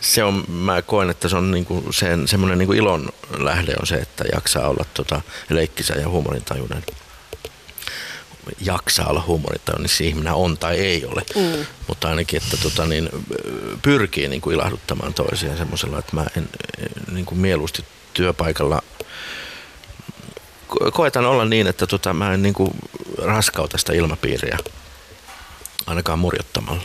se on, mä koen, että se on niinku sen, semmoinen niinku ilon lähde on se, että jaksaa olla tota leikkisä ja huumorintajuinen. Jaksaa olla huumorintajuinen, niin ihminen on tai ei ole. Mm. Mutta ainakin, että tota, niin, pyrkii niinku ilahduttamaan toisiaan semmoisella, että mä en niinku mieluusti työpaikalla koetan olla niin, että tota, mä en niinku raskauta sitä ilmapiiriä ainakaan murjottamalla.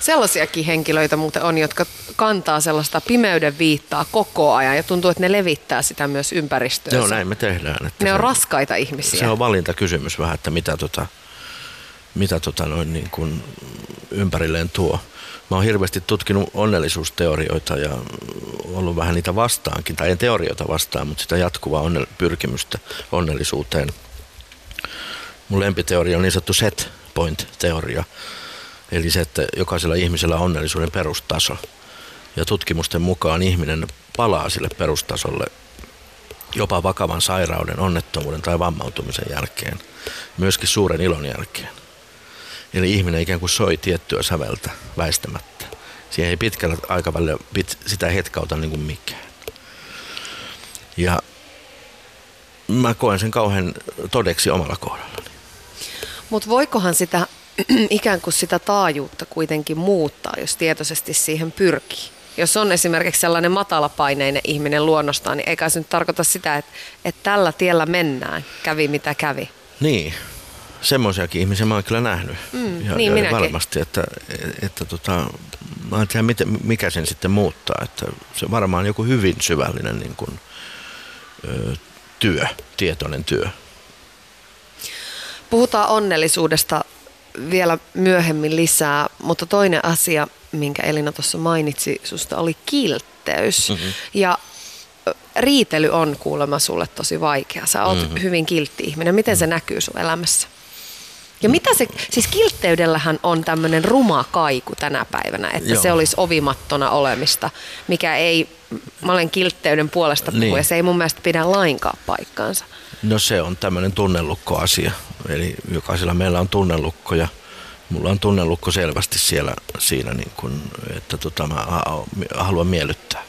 Sellaisiakin henkilöitä muuten on, jotka kantaa sellaista pimeyden viittaa koko ajan ja tuntuu, että ne levittää sitä myös ympäristöön. Joo, näin me tehdään. Että ne se on raskaita ihmisiä. Se on valintakysymys vähän, että mitä, tota, mitä tota noin niin kuin ympärilleen tuo. Mä oon hirveästi tutkinut onnellisuusteorioita ja ollut vähän niitä vastaankin, tai en teorioita vastaan, mutta sitä jatkuvaa onnel- pyrkimystä onnellisuuteen. Mun lempiteoria on niin sanottu set point-teoria, eli se, että jokaisella ihmisellä on onnellisuuden perustaso. Ja tutkimusten mukaan ihminen palaa sille perustasolle jopa vakavan sairauden, onnettomuuden tai vammautumisen jälkeen, myöskin suuren ilon jälkeen. Eli ihminen ikään kuin soi tiettyä säveltä väistämättä. Siihen ei pitkällä aikavälillä pit, sitä hetkauta niin kuin mikään. Ja mä koen sen kauhean todeksi omalla kohdallani. Mutta voikohan sitä ikään kuin sitä taajuutta kuitenkin muuttaa, jos tietoisesti siihen pyrkii? Jos on esimerkiksi sellainen matalapaineinen ihminen luonnostaan, niin eikä se nyt tarkoita sitä, että, että tällä tiellä mennään, kävi mitä kävi. Niin, semmoisiakin ihmisiä mä oon kyllä nähnyt. Mm, ja, niin ja varmasti, että, että tota, mä en tiedä, mikä sen sitten muuttaa. Että se varmaan joku hyvin syvällinen niin kuin, ö, työ, tietoinen työ. Puhutaan onnellisuudesta vielä myöhemmin lisää, mutta toinen asia, minkä Elina tuossa mainitsi susta, oli kiltteys. Mm-hmm. Ja riitely on kuulemma sulle tosi vaikea. Sä oot mm-hmm. hyvin kiltti ihminen. Miten se näkyy sun elämässä? Ja mitä se, siis kiltteydellähän on tämmöinen ruma kaiku tänä päivänä, että Joo. se olisi ovimattona olemista, mikä ei, mä olen kiltteyden puolesta puhuja, niin. se ei mun mielestä pidä lainkaan paikkaansa. No se on tämmöinen tunnelukkoasia, eli jokaisella meillä on tunnelukko ja mulla on tunnelukko selvästi siellä siinä, niin kun, että tota, mä haluan miellyttää.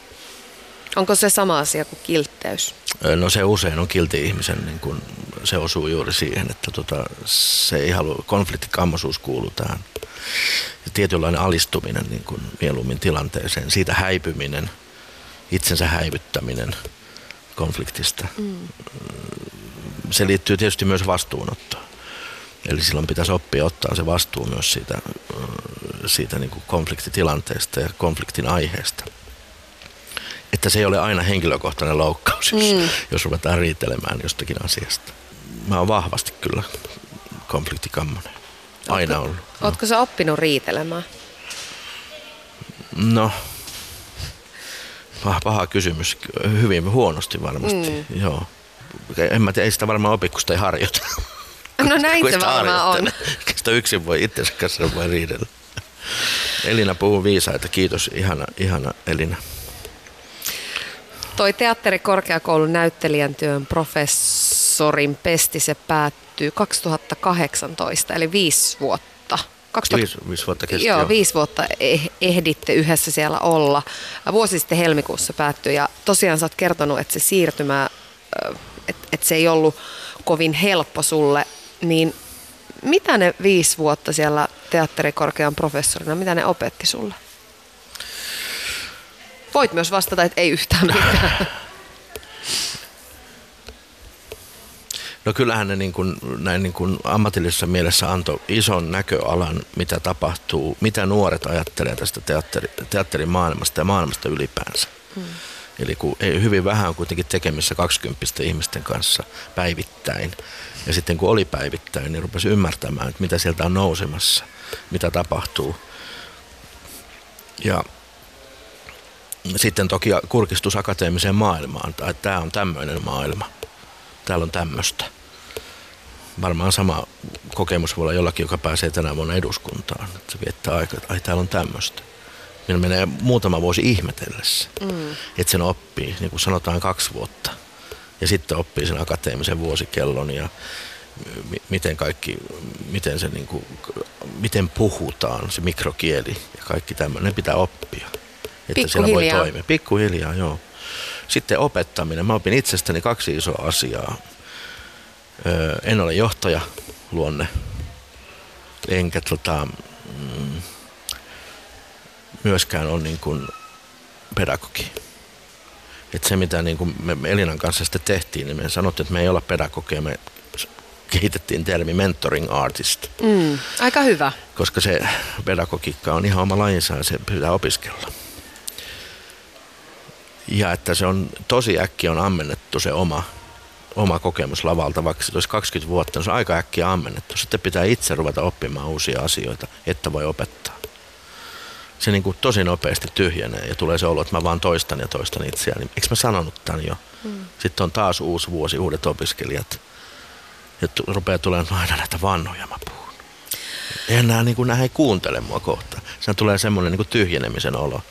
Onko se sama asia kuin kiltteys? No se usein on kilti ihmisen, niin kun se osuu juuri siihen, että tota, se ei halua, konfliktikammoisuus kuuluu tähän. Ja tietynlainen alistuminen niin kun mieluummin tilanteeseen, siitä häipyminen, itsensä häivyttäminen konfliktista. Mm. Se liittyy tietysti myös vastuunottoon. Eli silloin pitäisi oppia ottaa se vastuu myös siitä, siitä niin kuin konfliktitilanteesta ja konfliktin aiheesta että se ei ole aina henkilökohtainen loukkaus, jos, mm. jos ruvetaan riitelemään jostakin asiasta. Mä oon vahvasti kyllä konfliktikammonen. Aina ollut. No. Ootko sä oppinut riitelemään? No, paha, paha kysymys. Hyvin huonosti varmasti, mm. joo. En mä tiedä, ei sitä varmaan opi, kun sitä ei harjoita. No näin se varmaan on. Sitä yksin voi itsensä kanssa voi riidellä. Elina puhuu viisaita. Kiitos, ihana, ihana Elina toi teatterikorkeakoulun näyttelijän työn professorin pesti, se päättyy 2018, eli viisi vuotta. 2000, viisi, viisi vuotta kesti, joo, joo, viisi vuotta eh, ehditte yhdessä siellä olla. Vuosi sitten helmikuussa päättyi ja tosiaan sä oot kertonut, että se siirtymä, että et se ei ollut kovin helppo sulle, niin mitä ne viisi vuotta siellä teatterikorkean professorina, mitä ne opetti sulle? Voit myös vastata, että ei yhtään mitään. No kyllähän ne niin kuin, näin niin kuin ammatillisessa mielessä antoi ison näköalan, mitä tapahtuu, mitä nuoret ajattelee tästä teatteri, teatterin maailmasta ja maailmasta ylipäänsä. Hmm. Eli kun ei, hyvin vähän on kuitenkin tekemissä 20 ihmisten kanssa päivittäin. Ja sitten kun oli päivittäin, niin rupesi ymmärtämään, että mitä sieltä on nousemassa, mitä tapahtuu. Ja sitten toki kurkistus akateemiseen maailmaan, että tämä on tämmöinen maailma, täällä on tämmöistä. Varmaan sama kokemus voi olla jollakin, joka pääsee tänä vuonna eduskuntaan. Että se viettää aikaa, että ai täällä on tämmöistä. Meillä menee muutama vuosi ihmetellessä, mm. että sen oppii, niin kuin sanotaan kaksi vuotta. Ja sitten oppii sen akateemisen vuosikellon ja miten kaikki, miten, se niin kuin, miten puhutaan, se mikrokieli ja kaikki tämmöinen pitää oppia. Että siellä voi toimia. Pikkuhiljaa, joo. Sitten opettaminen. Mä opin itsestäni kaksi isoa asiaa. Öö, en ole johtaja luonne, enkä tota, mm, myöskään ole niin kuin pedagogi. Et se, mitä niin kuin me Elinan kanssa sitten tehtiin, niin me sanottiin, että me ei olla pedagogia, me kehitettiin termi mentoring artist. Mm, aika hyvä. Koska se pedagogiikka on ihan oma lajinsa ja se pitää opiskella. Ja että se on tosi äkki on ammennettu se oma, oma kokemus lavalta, vaikka se olisi 20 vuotta, niin se on aika äkkiä ammennettu. Sitten pitää itse ruveta oppimaan uusia asioita, että voi opettaa. Se niin kuin tosi nopeasti tyhjenee ja tulee se olo, että mä vaan toistan ja toistan itseäni. Eikö mä sanonut tämän jo? Mm. Sitten on taas uusi vuosi, uudet opiskelijat. Ja t- rupeaa tulemaan aina näitä vanhoja mä puhun. Eihän nämä, niin kuin, nämä ei kuuntele mua kohta. Sen tulee semmoinen niin kuin tyhjenemisen olo.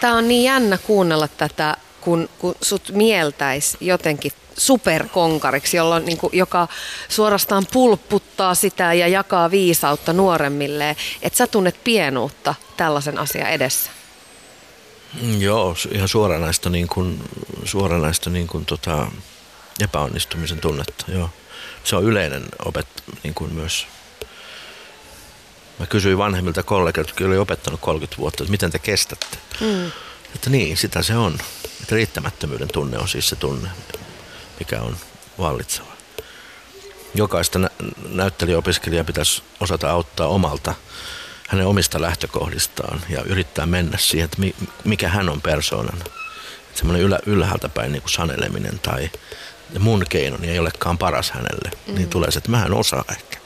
Tämä on niin jännä kuunnella tätä, kun, kun sut mieltäisi jotenkin superkonkariksi, jolloin, niin kuin, joka suorastaan pulpputtaa sitä ja jakaa viisautta nuoremmille. Että sä tunnet pienuutta tällaisen asian edessä. Mm, joo, ihan suoranaista, niin kuin, suoranaista niin kuin, tota, epäonnistumisen tunnetta. Joo. Se on yleinen opet niin kuin myös. Mä kysyin vanhemmilta kollegoilta, jotka oli opettanut 30 vuotta, että miten te kestätte. Mm. Että niin, sitä se on. Että riittämättömyyden tunne on siis se tunne, mikä on vallitseva. Jokaista nä- näyttelijäopiskelijaa pitäisi osata auttaa omalta hänen omista lähtökohdistaan ja yrittää mennä siihen, että mikä hän on persoonana. Semmoinen ylä, ylhäältä päin niin kuin saneleminen tai mun keinoni ei olekaan paras hänelle, niin mm. niin tulee se, että mä en osaa ehkä.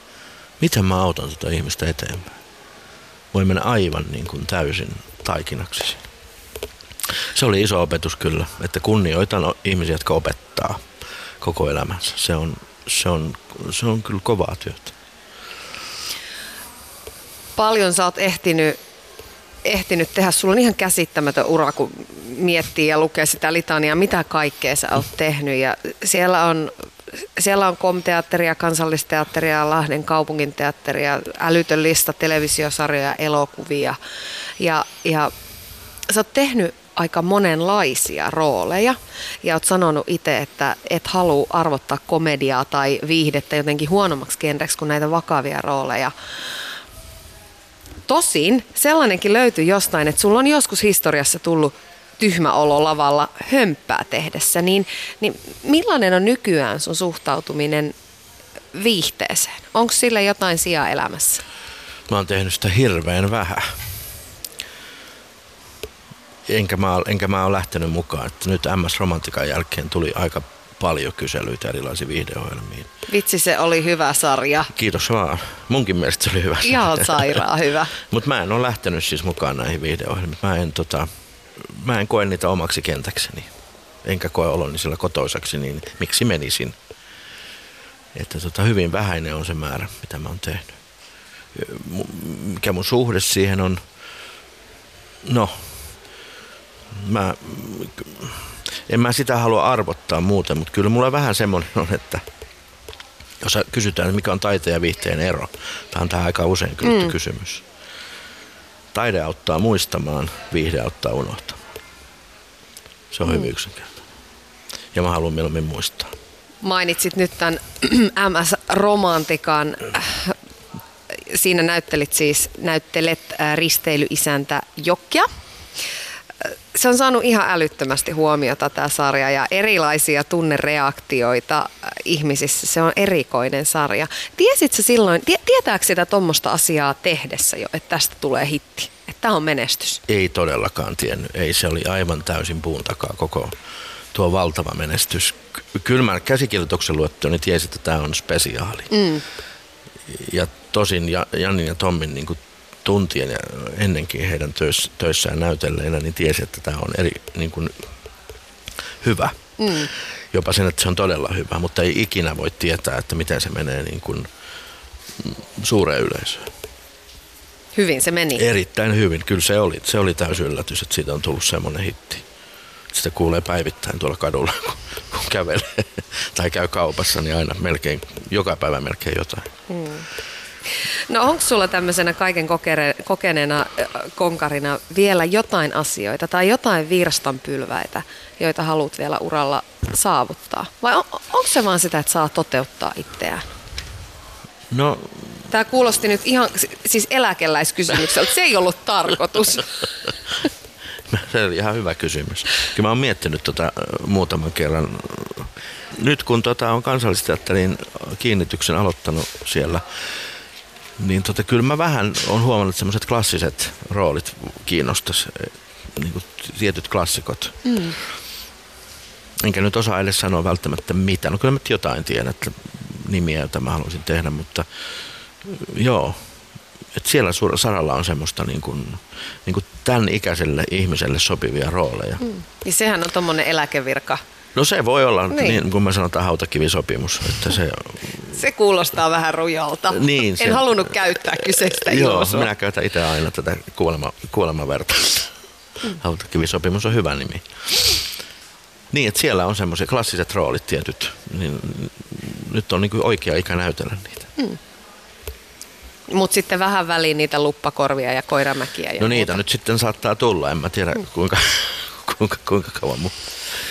Miten mä autan tuota ihmistä eteenpäin? Voi mennä aivan niin kuin täysin taikinaksi Se oli iso opetus kyllä, että kunnioitan ihmisiä, jotka opettaa koko elämänsä. Se on, se on, se on kyllä kovaa työtä. Paljon sä oot ehtinyt, ehtinyt tehdä. Sulla on ihan käsittämätön ura, kun miettii ja lukee sitä litania, mitä kaikkea sä oot tehnyt. Ja siellä on siellä on komteatteria, kansallisteatteria, Lahden kaupunginteatteria, älytön lista televisiosarjoja, elokuvia. Ja, ja sä oot tehnyt aika monenlaisia rooleja ja oot sanonut itse, että et halua arvottaa komediaa tai viihdettä jotenkin huonommaksi genreksi kuin näitä vakavia rooleja. Tosin sellainenkin löytyy jostain, että sulla on joskus historiassa tullut tyhmä olo lavalla hömppää tehdessä, niin, niin millainen on nykyään sun suhtautuminen viihteeseen? Onko sillä jotain sijaa elämässä? Mä oon tehnyt sitä hirveän vähän. Enkä mä, enkä mä ole lähtenyt mukaan. Että nyt MS Romantikan jälkeen tuli aika paljon kyselyitä erilaisiin viihdeohjelmiin. Vitsi, se oli hyvä sarja. Kiitos vaan. Munkin mielestä se oli hyvä sarja. Ihan sairaan hyvä. Mutta mä en ole lähtenyt siis mukaan näihin viihdeohjelmiin. Mä en tota, mä en koe niitä omaksi kentäkseni, enkä koe oloni sillä kotoisaksi, niin miksi menisin? Että tota, hyvin vähäinen on se määrä, mitä mä oon tehnyt. Mikä mun suhde siihen on, no, mä, en mä sitä halua arvottaa muuten, mutta kyllä mulla vähän semmoinen on, että jos kysytään, mikä on taiteen ja viihteen ero, tämä on tähän aika usein kyllä mm. kysymys Taide auttaa muistamaan, viihde auttaa unohtamaan. Se on mm. hyvin yksinkertainen. Ja mä haluan mieluummin muistaa. Mainitsit nyt tämän MS-romantikan. siinä näyttelit siis, näyttelet risteilyisäntä Jokkia. Se on saanut ihan älyttömästi huomiota tämä sarja ja erilaisia tunnereaktioita äh, ihmisissä. Se on erikoinen sarja. Tiesitkö silloin, tietääkö sitä tuommoista asiaa tehdessä jo, että tästä tulee hitti? Että tämä on menestys? Ei todellakaan tiennyt. Ei, se oli aivan täysin puun takaa koko tuo valtava menestys. Kyllä mä käsikirjoituksen luettu, niin tiesi, että tämä on spesiaali. Mm. Ja tosin Janin ja Tommin niin kuin tuntien ja ennenkin heidän töissä, töissään näytelleinä, niin tiesi, että tämä on eri, niin kuin hyvä. Mm. Jopa sen, että se on todella hyvä, mutta ei ikinä voi tietää, että miten se menee niin kuin suureen yleisöön. Hyvin se meni. Erittäin hyvin, kyllä se oli. Se oli täysin yllätys, että siitä on tullut semmoinen hitti. Sitä kuulee päivittäin tuolla kadulla, kun, kun kävelee tai käy kaupassa, niin aina melkein, joka päivä melkein jotain. Mm. No onko sulla tämmöisenä kaiken kokere, kokeneena konkarina vielä jotain asioita tai jotain virstanpylväitä, joita haluat vielä uralla saavuttaa? Vai on, onko se vaan sitä, että saa toteuttaa itseään? No Tämä kuulosti nyt ihan siis eläkeläiskysymykseltä. Se ei ollut tarkoitus. Se oli ihan hyvä kysymys. Kyllä mä oon miettinyt tota muutaman kerran. Nyt kun tota on kansallisteatterin kiinnityksen aloittanut siellä, niin tota, kyllä mä vähän on huomannut, että semmoiset klassiset roolit kiinnostas, niin kuin tietyt klassikot. Mm. Enkä nyt osaa edes sanoa välttämättä mitä. No kyllä mä jotain tiedän, että nimiä, joita mä haluaisin tehdä, mutta joo, että siellä saralla on semmoista niin kuin, niin kuin tämän ikäiselle ihmiselle sopivia rooleja. Mm. Ja sehän on tuommoinen eläkevirka. No se voi olla, niin. niin kun me sanotaan hautakivisopimus. Että se, se kuulostaa vähän rujalta. Niin, en halunnut käyttää kyseistä Joo, ilmaisua. minä käytän itse aina tätä kuolema, kuolemavertausta. Mm. Hautakivisopimus on hyvä nimi. Niin, että siellä on semmoisia klassiset roolit tietyt. Niin, nyt on niin kuin oikea ikä näytellä niitä. Mm. Mutta sitten vähän väliin niitä luppakorvia ja koiramäkiä. Ja no niitä muuta. nyt sitten saattaa tulla. En mä tiedä mm. kuinka, kuinka, kuinka kauan mun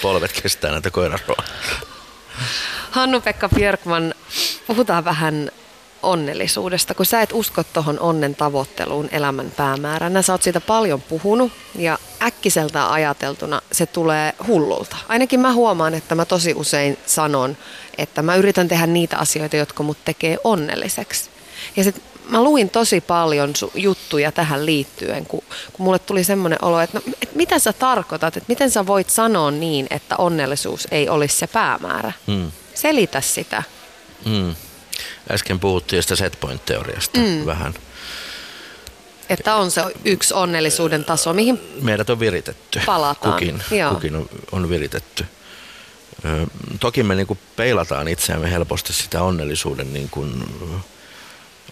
polvet kestää näitä koiraroa. Hannu-Pekka Björkman, puhutaan vähän onnellisuudesta, kun sä et usko tuohon onnen tavoitteluun elämän päämääränä. Sä oot siitä paljon puhunut ja äkkiseltä ajateltuna se tulee hullulta. Ainakin mä huomaan, että mä tosi usein sanon, että mä yritän tehdä niitä asioita, jotka mut tekee onnelliseksi. Ja sit mä luin tosi paljon su- juttuja tähän liittyen, kun, kun mulle tuli semmoinen olo, että no, et mitä sä tarkoitat, että miten sä voit sanoa niin, että onnellisuus ei olisi se päämäärä. Hmm. Selitä sitä. Hmm. Äsken puhuttiin sitä setpoint-teoriasta hmm. vähän. Että on se yksi onnellisuuden taso, mihin meidät on viritetty. Palataan. Kukin, kukin on, on viritetty. Ö, toki me niin peilataan itseämme helposti sitä onnellisuuden niin kuin,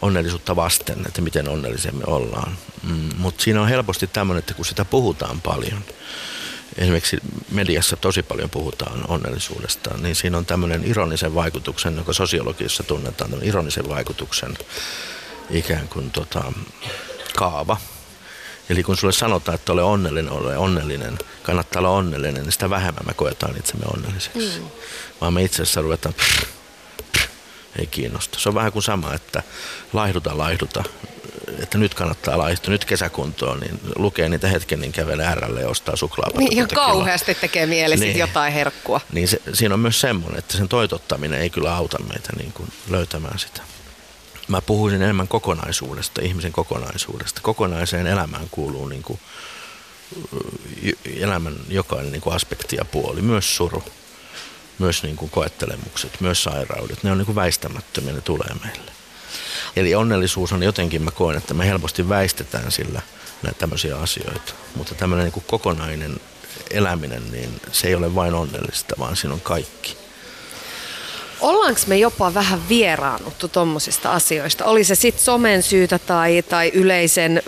onnellisuutta vasten, että miten onnellisia me ollaan. Mm, Mutta siinä on helposti tämmöinen, että kun sitä puhutaan paljon, esimerkiksi mediassa tosi paljon puhutaan onnellisuudesta, niin siinä on tämmöinen ironisen vaikutuksen, joka sosiologiassa tunnetaan, ironisen vaikutuksen ikään kuin tota, kaava. Eli kun sulle sanotaan, että ole onnellinen, ole onnellinen, kannattaa olla onnellinen, niin sitä vähemmän me koetaan itsemme onnelliseksi. Mm. Vaan me itse asiassa ruvetaan, pff, ei kiinnosta. Se on vähän kuin sama, että laihduta, laihduta, että nyt kannattaa laihtua, nyt kesäkuntoon, niin lukee niitä hetken, niin kävelee ärälle ja ostaa suklaapata. Niin ihan kauheasti tekee mieli niin, jotain herkkua. Niin se, siinä on myös semmoinen, että sen toitottaminen ei kyllä auta meitä niin kuin löytämään sitä. Mä puhuisin enemmän kokonaisuudesta, ihmisen kokonaisuudesta. Kokonaiseen elämään kuuluu niin kuin elämän jokainen niin kuin aspekti ja puoli, myös suru myös niin kuin koettelemukset, myös sairaudet, ne on niin kuin väistämättömiä, ne tulee meille. Eli onnellisuus on jotenkin, mä koen, että me helposti väistetään sillä näitä tämmöisiä asioita. Mutta tämmöinen niin kuin kokonainen eläminen, niin se ei ole vain onnellista, vaan siinä on kaikki. Ollaanko me jopa vähän vieraannuttu tuommoisista asioista? Oli se sitten somen syytä tai, tai yleisen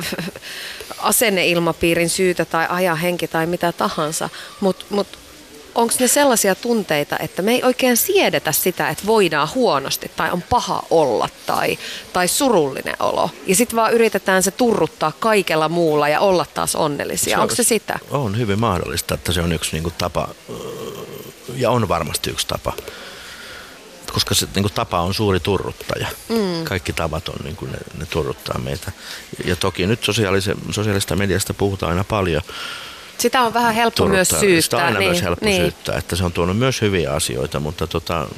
asenneilmapiirin syytä tai ajan henki tai mitä tahansa, mutta mut onko ne sellaisia tunteita, että me ei oikein siedetä sitä, että voidaan huonosti tai on paha olla tai, tai surullinen olo. Ja sitten vaan yritetään se turruttaa kaikella muulla ja olla taas onnellisia. Onko se sitä? On hyvin mahdollista, että se on yksi niinku tapa ja on varmasti yksi tapa koska se niin kuin tapa on suuri turruttaja. Mm. Kaikki tavat on, niin kuin ne, ne turruttaa meitä. Ja toki nyt sosiaalista mediasta puhutaan aina paljon. Sitä on vähän helppo myös syyttää. Sitä on aina niin, myös helppo niin. syyttää, että se on tuonut myös hyviä asioita, mutta tota,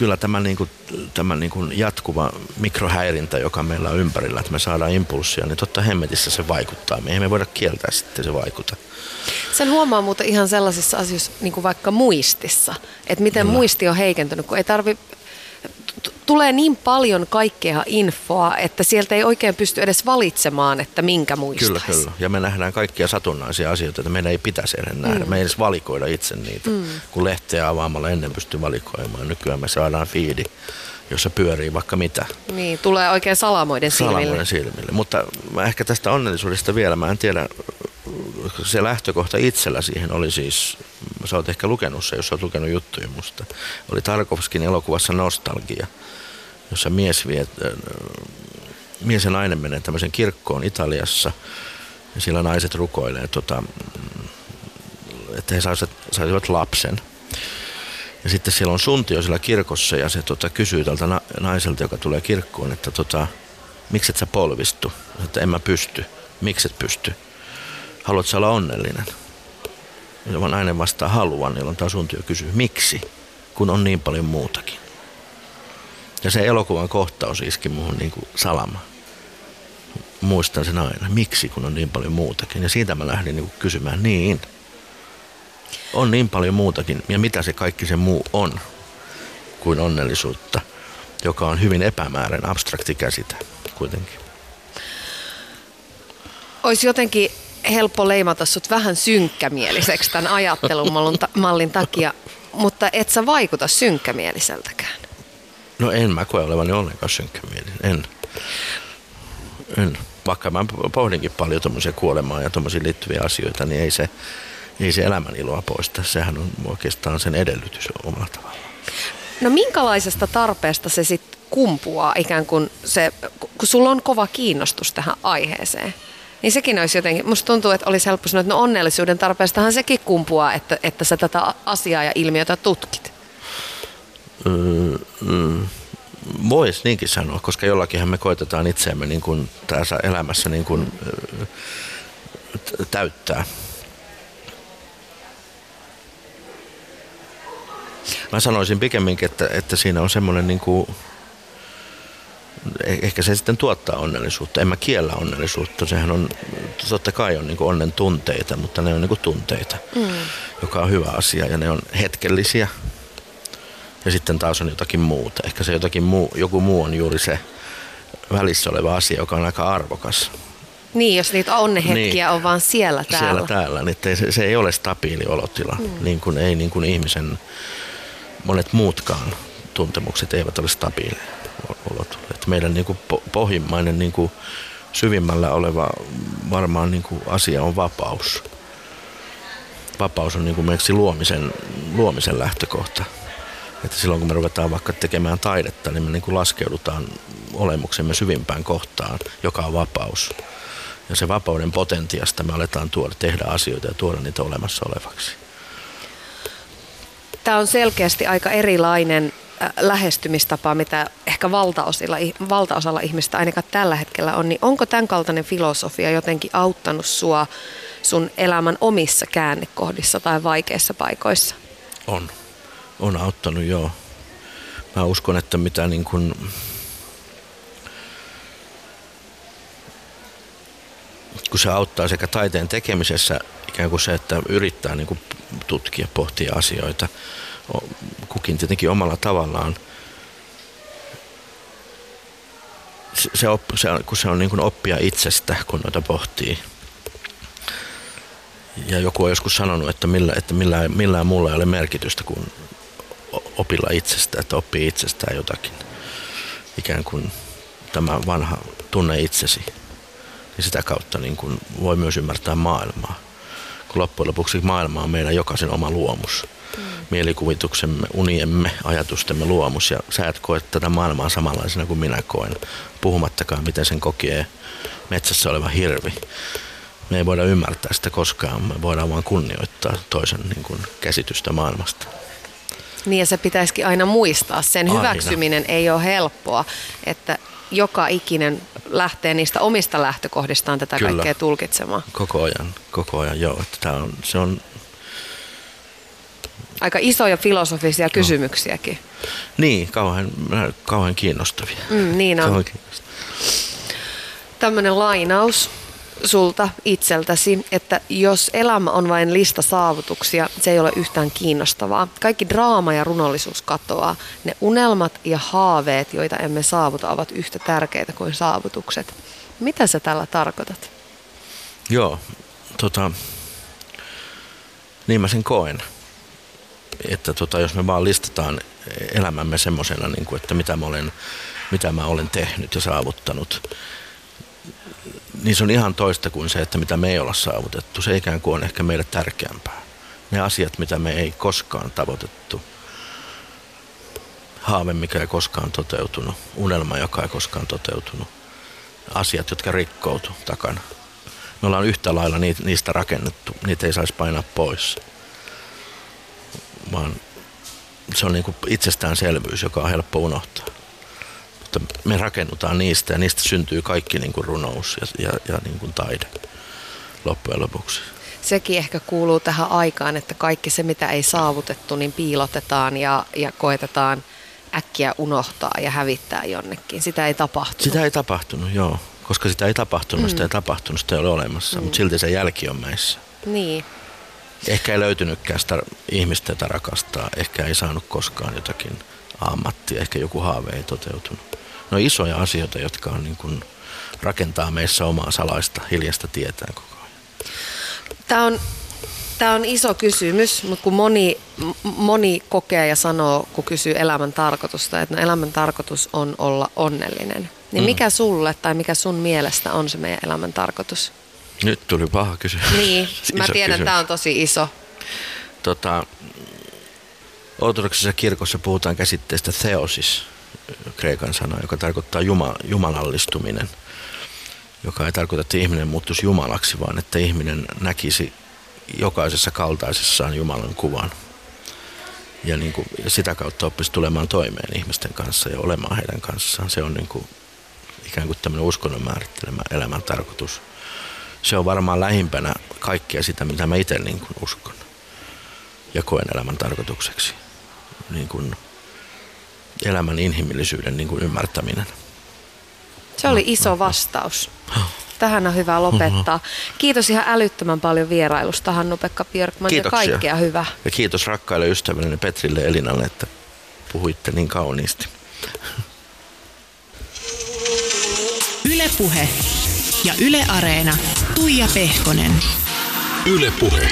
kyllä tämä, niin kuin, tämä niin kuin jatkuva mikrohäirintä, joka meillä on ympärillä, että me saadaan impulssia, niin totta hemmetissä se vaikuttaa. Me ei voida kieltää sitten se vaikuta. Sen huomaa muuten ihan sellaisissa asioissa, niin kuin vaikka muistissa, että miten no. muisti on heikentynyt, kun ei tarvi tulee niin paljon kaikkea infoa, että sieltä ei oikein pysty edes valitsemaan, että minkä muistaisi. Kyllä, kyllä. Ja me nähdään kaikkia satunnaisia asioita, että meidän ei pitäisi nähdä. Mm. Me ei edes valikoida itse niitä, mm. kun lehteä avaamalla ennen pystyy valikoimaan. Nykyään me saadaan fiidi, jossa pyörii vaikka mitä. Niin, tulee oikein salamoiden silmille. Salamoiden silmille. Mutta mä ehkä tästä onnellisuudesta vielä, mä en tiedä, se lähtökohta itsellä siihen oli siis, sä oot ehkä lukenut se, jos oot lukenut juttuja musta, oli Tarkovskin elokuvassa Nostalgia, jossa mies, vie, äh, mies ja nainen menee tämmöisen kirkkoon Italiassa ja siellä naiset rukoilee, tota, että he saisivat, saisivat lapsen. Ja sitten siellä on suntio siellä kirkossa ja se tota, kysyy tältä na- naiselta, joka tulee kirkkoon, että tota, miksi et sä polvistu? Että en mä pysty. Miksi et pysty? Haluatko olla onnellinen? Ja nainen vastaa haluan, jolloin tämä suntio kysyy, miksi? Kun on niin paljon muutakin. Ja se elokuvan kohtaus iski muuhun niin kuin salama. Muistan sen aina. Miksi, kun on niin paljon muutakin? Ja siitä mä lähdin niin kuin kysymään, niin. On niin paljon muutakin. Ja mitä se kaikki se muu on kuin onnellisuutta, joka on hyvin epämääräinen, abstrakti käsite kuitenkin. Olisi jotenkin helppo leimata sut vähän synkkämieliseksi tämän ajattelumallin takia, mutta et sä vaikuta synkkämieliseltäkään. No en mä koe olevani ollenkaan synkkämielinen. En. en. Vaikka mä pohdinkin paljon tuommoisia kuolemaa ja tuommoisiin liittyviä asioita, niin ei se, ei se elämän iloa poista. Sehän on oikeastaan sen edellytys omalla tavallaan. No minkälaisesta tarpeesta se sitten kumpuaa ikään kuin se, kun sulla on kova kiinnostus tähän aiheeseen? Niin sekin olisi jotenkin, musta tuntuu, että olisi helppo sanoa, että no onnellisuuden tarpeestahan sekin kumpuaa, että, että sä tätä asiaa ja ilmiötä tutkit. Mm, mm, Voisi niinkin sanoa, koska jollakinhan me koitetaan itseämme niin kuin tässä elämässä niin kuin, täyttää. Mä sanoisin pikemminkin, että, että siinä on semmoinen niin kuin, Eh, ehkä se sitten tuottaa onnellisuutta. En mä kiellä onnellisuutta. Sehän on, totta kai on niin onnen tunteita, mutta ne on niin tunteita, mm. joka on hyvä asia ja ne on hetkellisiä. Ja sitten taas on jotakin muuta. Ehkä se jotakin muu, joku muu on juuri se välissä oleva asia, joka on aika arvokas. Niin, jos niitä onnehetkiä niin, on vaan siellä täällä. Siellä täällä, niin se, se ei ole stabiili olotila, mm. niin kuin ei niin kuin ihmisen monet muutkaan tuntemukset eivät ole stabiileja meidän niin kuin pohjimmainen niin kuin syvimmällä oleva varmaan niin kuin asia on vapaus. Vapaus on niin kuin luomisen, luomisen lähtökohta. Että silloin kun me ruvetaan vaikka tekemään taidetta, niin me niin kuin laskeudutaan olemuksemme syvimpään kohtaan, joka on vapaus. Ja se vapauden potentiasta me aletaan tuoda, tehdä asioita ja tuoda niitä olemassa olevaksi. Tämä on selkeästi aika erilainen lähestymistapa, mitä ehkä valtaosilla, valtaosalla ihmistä ainakaan tällä hetkellä on, niin onko tämän kaltainen filosofia jotenkin auttanut sua sun elämän omissa käännekohdissa tai vaikeissa paikoissa? On. On auttanut, joo. Mä uskon, että mitä niin kuin kun se auttaa sekä taiteen tekemisessä ikään kuin se, että yrittää niin kuin tutkia, pohtia asioita, kukin tietenkin omalla tavallaan. Se, se, se, kun se on niin kuin oppia itsestä, kun noita pohtii. Ja joku on joskus sanonut, että, millä, että millään, millään muulla ei ole merkitystä kuin opilla itsestä, että oppii itsestään jotakin. Ikään kuin tämä vanha tunne itsesi. Ja sitä kautta niin kuin voi myös ymmärtää maailmaa. Kun loppujen lopuksi maailma on meidän jokaisen oma luomus mm. mielikuvituksemme, uniemme, ajatustemme luomus. Ja sä et koe tätä maailmaa samanlaisena kuin minä koen, puhumattakaan miten sen kokee metsässä oleva hirvi. Me ei voida ymmärtää sitä koskaan, me voidaan vain kunnioittaa toisen niin kuin, käsitystä maailmasta. Niin ja se pitäisikin aina muistaa. Sen Aina. hyväksyminen ei ole helppoa, että joka ikinen lähtee niistä omista lähtökohdistaan tätä Kyllä. kaikkea tulkitsemaan. Koko ajan, koko ajan, joo. Että tää on, se on, Aika isoja filosofisia kysymyksiäkin. niin, kauhean, kauhean kiinnostavia. Mm, niin on. Kauhean kiinnostavia. Tämmöinen lainaus sulta itseltäsi, että jos elämä on vain lista saavutuksia, se ei ole yhtään kiinnostavaa. Kaikki draama ja runollisuus katoaa. Ne unelmat ja haaveet, joita emme saavuta, ovat yhtä tärkeitä kuin saavutukset. Mitä sä tällä tarkoitat? Joo, tota, niin mä sen koen. Että tota, jos me vaan listataan elämämme semmoisena, niin kuin, että mitä mä, olen, mitä mä olen tehnyt ja saavuttanut, niin se on ihan toista kuin se, että mitä me ei olla saavutettu. Se ikään kuin on ehkä meille tärkeämpää. Ne asiat, mitä me ei koskaan tavoitettu. Haave, mikä ei koskaan toteutunut. Unelma, joka ei koskaan toteutunut. Asiat, jotka rikkoutu takana. Me ollaan yhtä lailla niistä rakennettu. Niitä ei saisi painaa pois. Vaan se on niin kuin itsestäänselvyys, joka on helppo unohtaa. Mutta me rakennutaan niistä ja niistä syntyy kaikki niin kuin runous ja, ja, ja niin kuin taide loppujen lopuksi. Sekin ehkä kuuluu tähän aikaan, että kaikki se, mitä ei saavutettu, niin piilotetaan ja, ja koetetaan äkkiä unohtaa ja hävittää jonnekin. Sitä ei tapahtunut. Sitä ei tapahtunut, joo. Koska sitä ei tapahtunut, mm. sitä ei tapahtunut, sitä ei ole olemassa. Mm. Mutta silti se jälki on meissä. Niin. Ehkä ei löytynytkään sitä ihmistä, jota rakastaa. Ehkä ei saanut koskaan jotakin ammattia. Ehkä joku haave ei toteutunut. No isoja asioita, jotka on niin kuin, rakentaa meissä omaa salaista, hiljasta tietää koko ajan. Tämä on, tämä on iso kysymys, mutta kun moni, moni kokee ja sanoo, kun kysyy elämän tarkoitusta, että no elämän tarkoitus on olla onnellinen. Niin Mm. mikä sulle tai mikä sun mielestä on se meidän elämän tarkoitus? Nyt tuli paha kysymys. Niin, mä Iso tiedän, kysymys. tämä on tosi iso. Tota, ortodoksisessa kirkossa puhutaan käsitteestä theosis, kreikan sana, joka tarkoittaa juma, jumalallistuminen, joka ei tarkoita, että ihminen muuttuisi jumalaksi, vaan että ihminen näkisi jokaisessa kaltaisessaan Jumalan kuvan. Ja, niin kuin, ja sitä kautta oppisi tulemaan toimeen ihmisten kanssa ja olemaan heidän kanssaan. Se on niin kuin, ikään kuin tämmöinen uskonnon määrittelemä elämän tarkoitus. Se on varmaan lähimpänä kaikkea sitä, mitä mä itse niin kuin uskon ja koen elämän tarkoitukseksi. Niin kuin elämän inhimillisyyden niin kuin ymmärtäminen. Se oli iso vastaus. Tähän on hyvä lopettaa. Kiitos ihan älyttömän paljon vierailusta, Hannu-Pekka Björkman, ja Kiitoksia. kaikkea hyvää. Ja kiitos rakkaille ystävilleni Petrille ja Elinalle, että puhuitte niin kauniisti. Ylepuhe ja Yle Areena. Tuija Pehkonen. Yle Puhe.